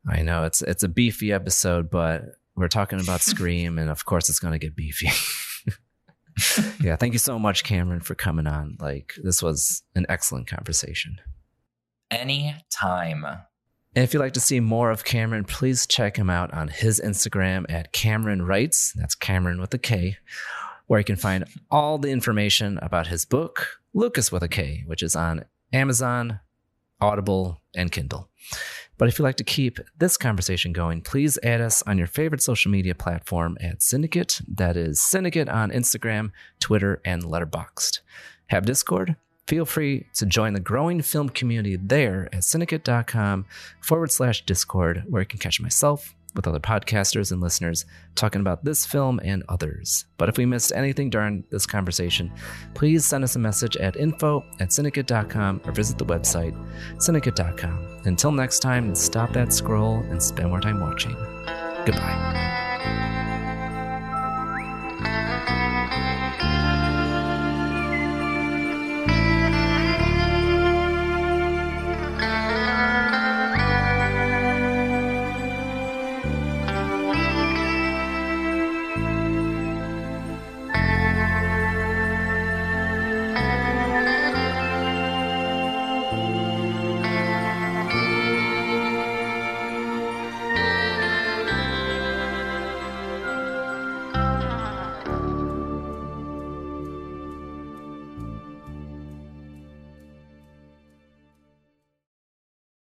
I know it's it's a beefy episode, but we're talking about Scream, and of course it's going to get beefy. yeah, thank you so much, Kameron, for coming on. Like this was an excellent conversation. Any time. And if you'd like to see more of Kameron, please check him out on his Instagram at Kameron Writes. That's Kameron with a K, where you can find all the information about his book, Lucas with a K, which is on Amazon, Audible, and Kindle. But if you'd like to keep this conversation going, please add us on your favorite social media platform at Syndicate. That is Syndicate on Instagram, Twitter, and Letterboxd. Have Discord? Feel free to join the growing film community there at syndicate.com forward slash Discord, where you can catch myself with other podcasters and listeners talking about this film and others. But if we missed anything during this conversation, please send us a message at info at syndicate.com or visit the website syndicate.com. Until next time, stop that scroll and spend more time watching. Goodbye.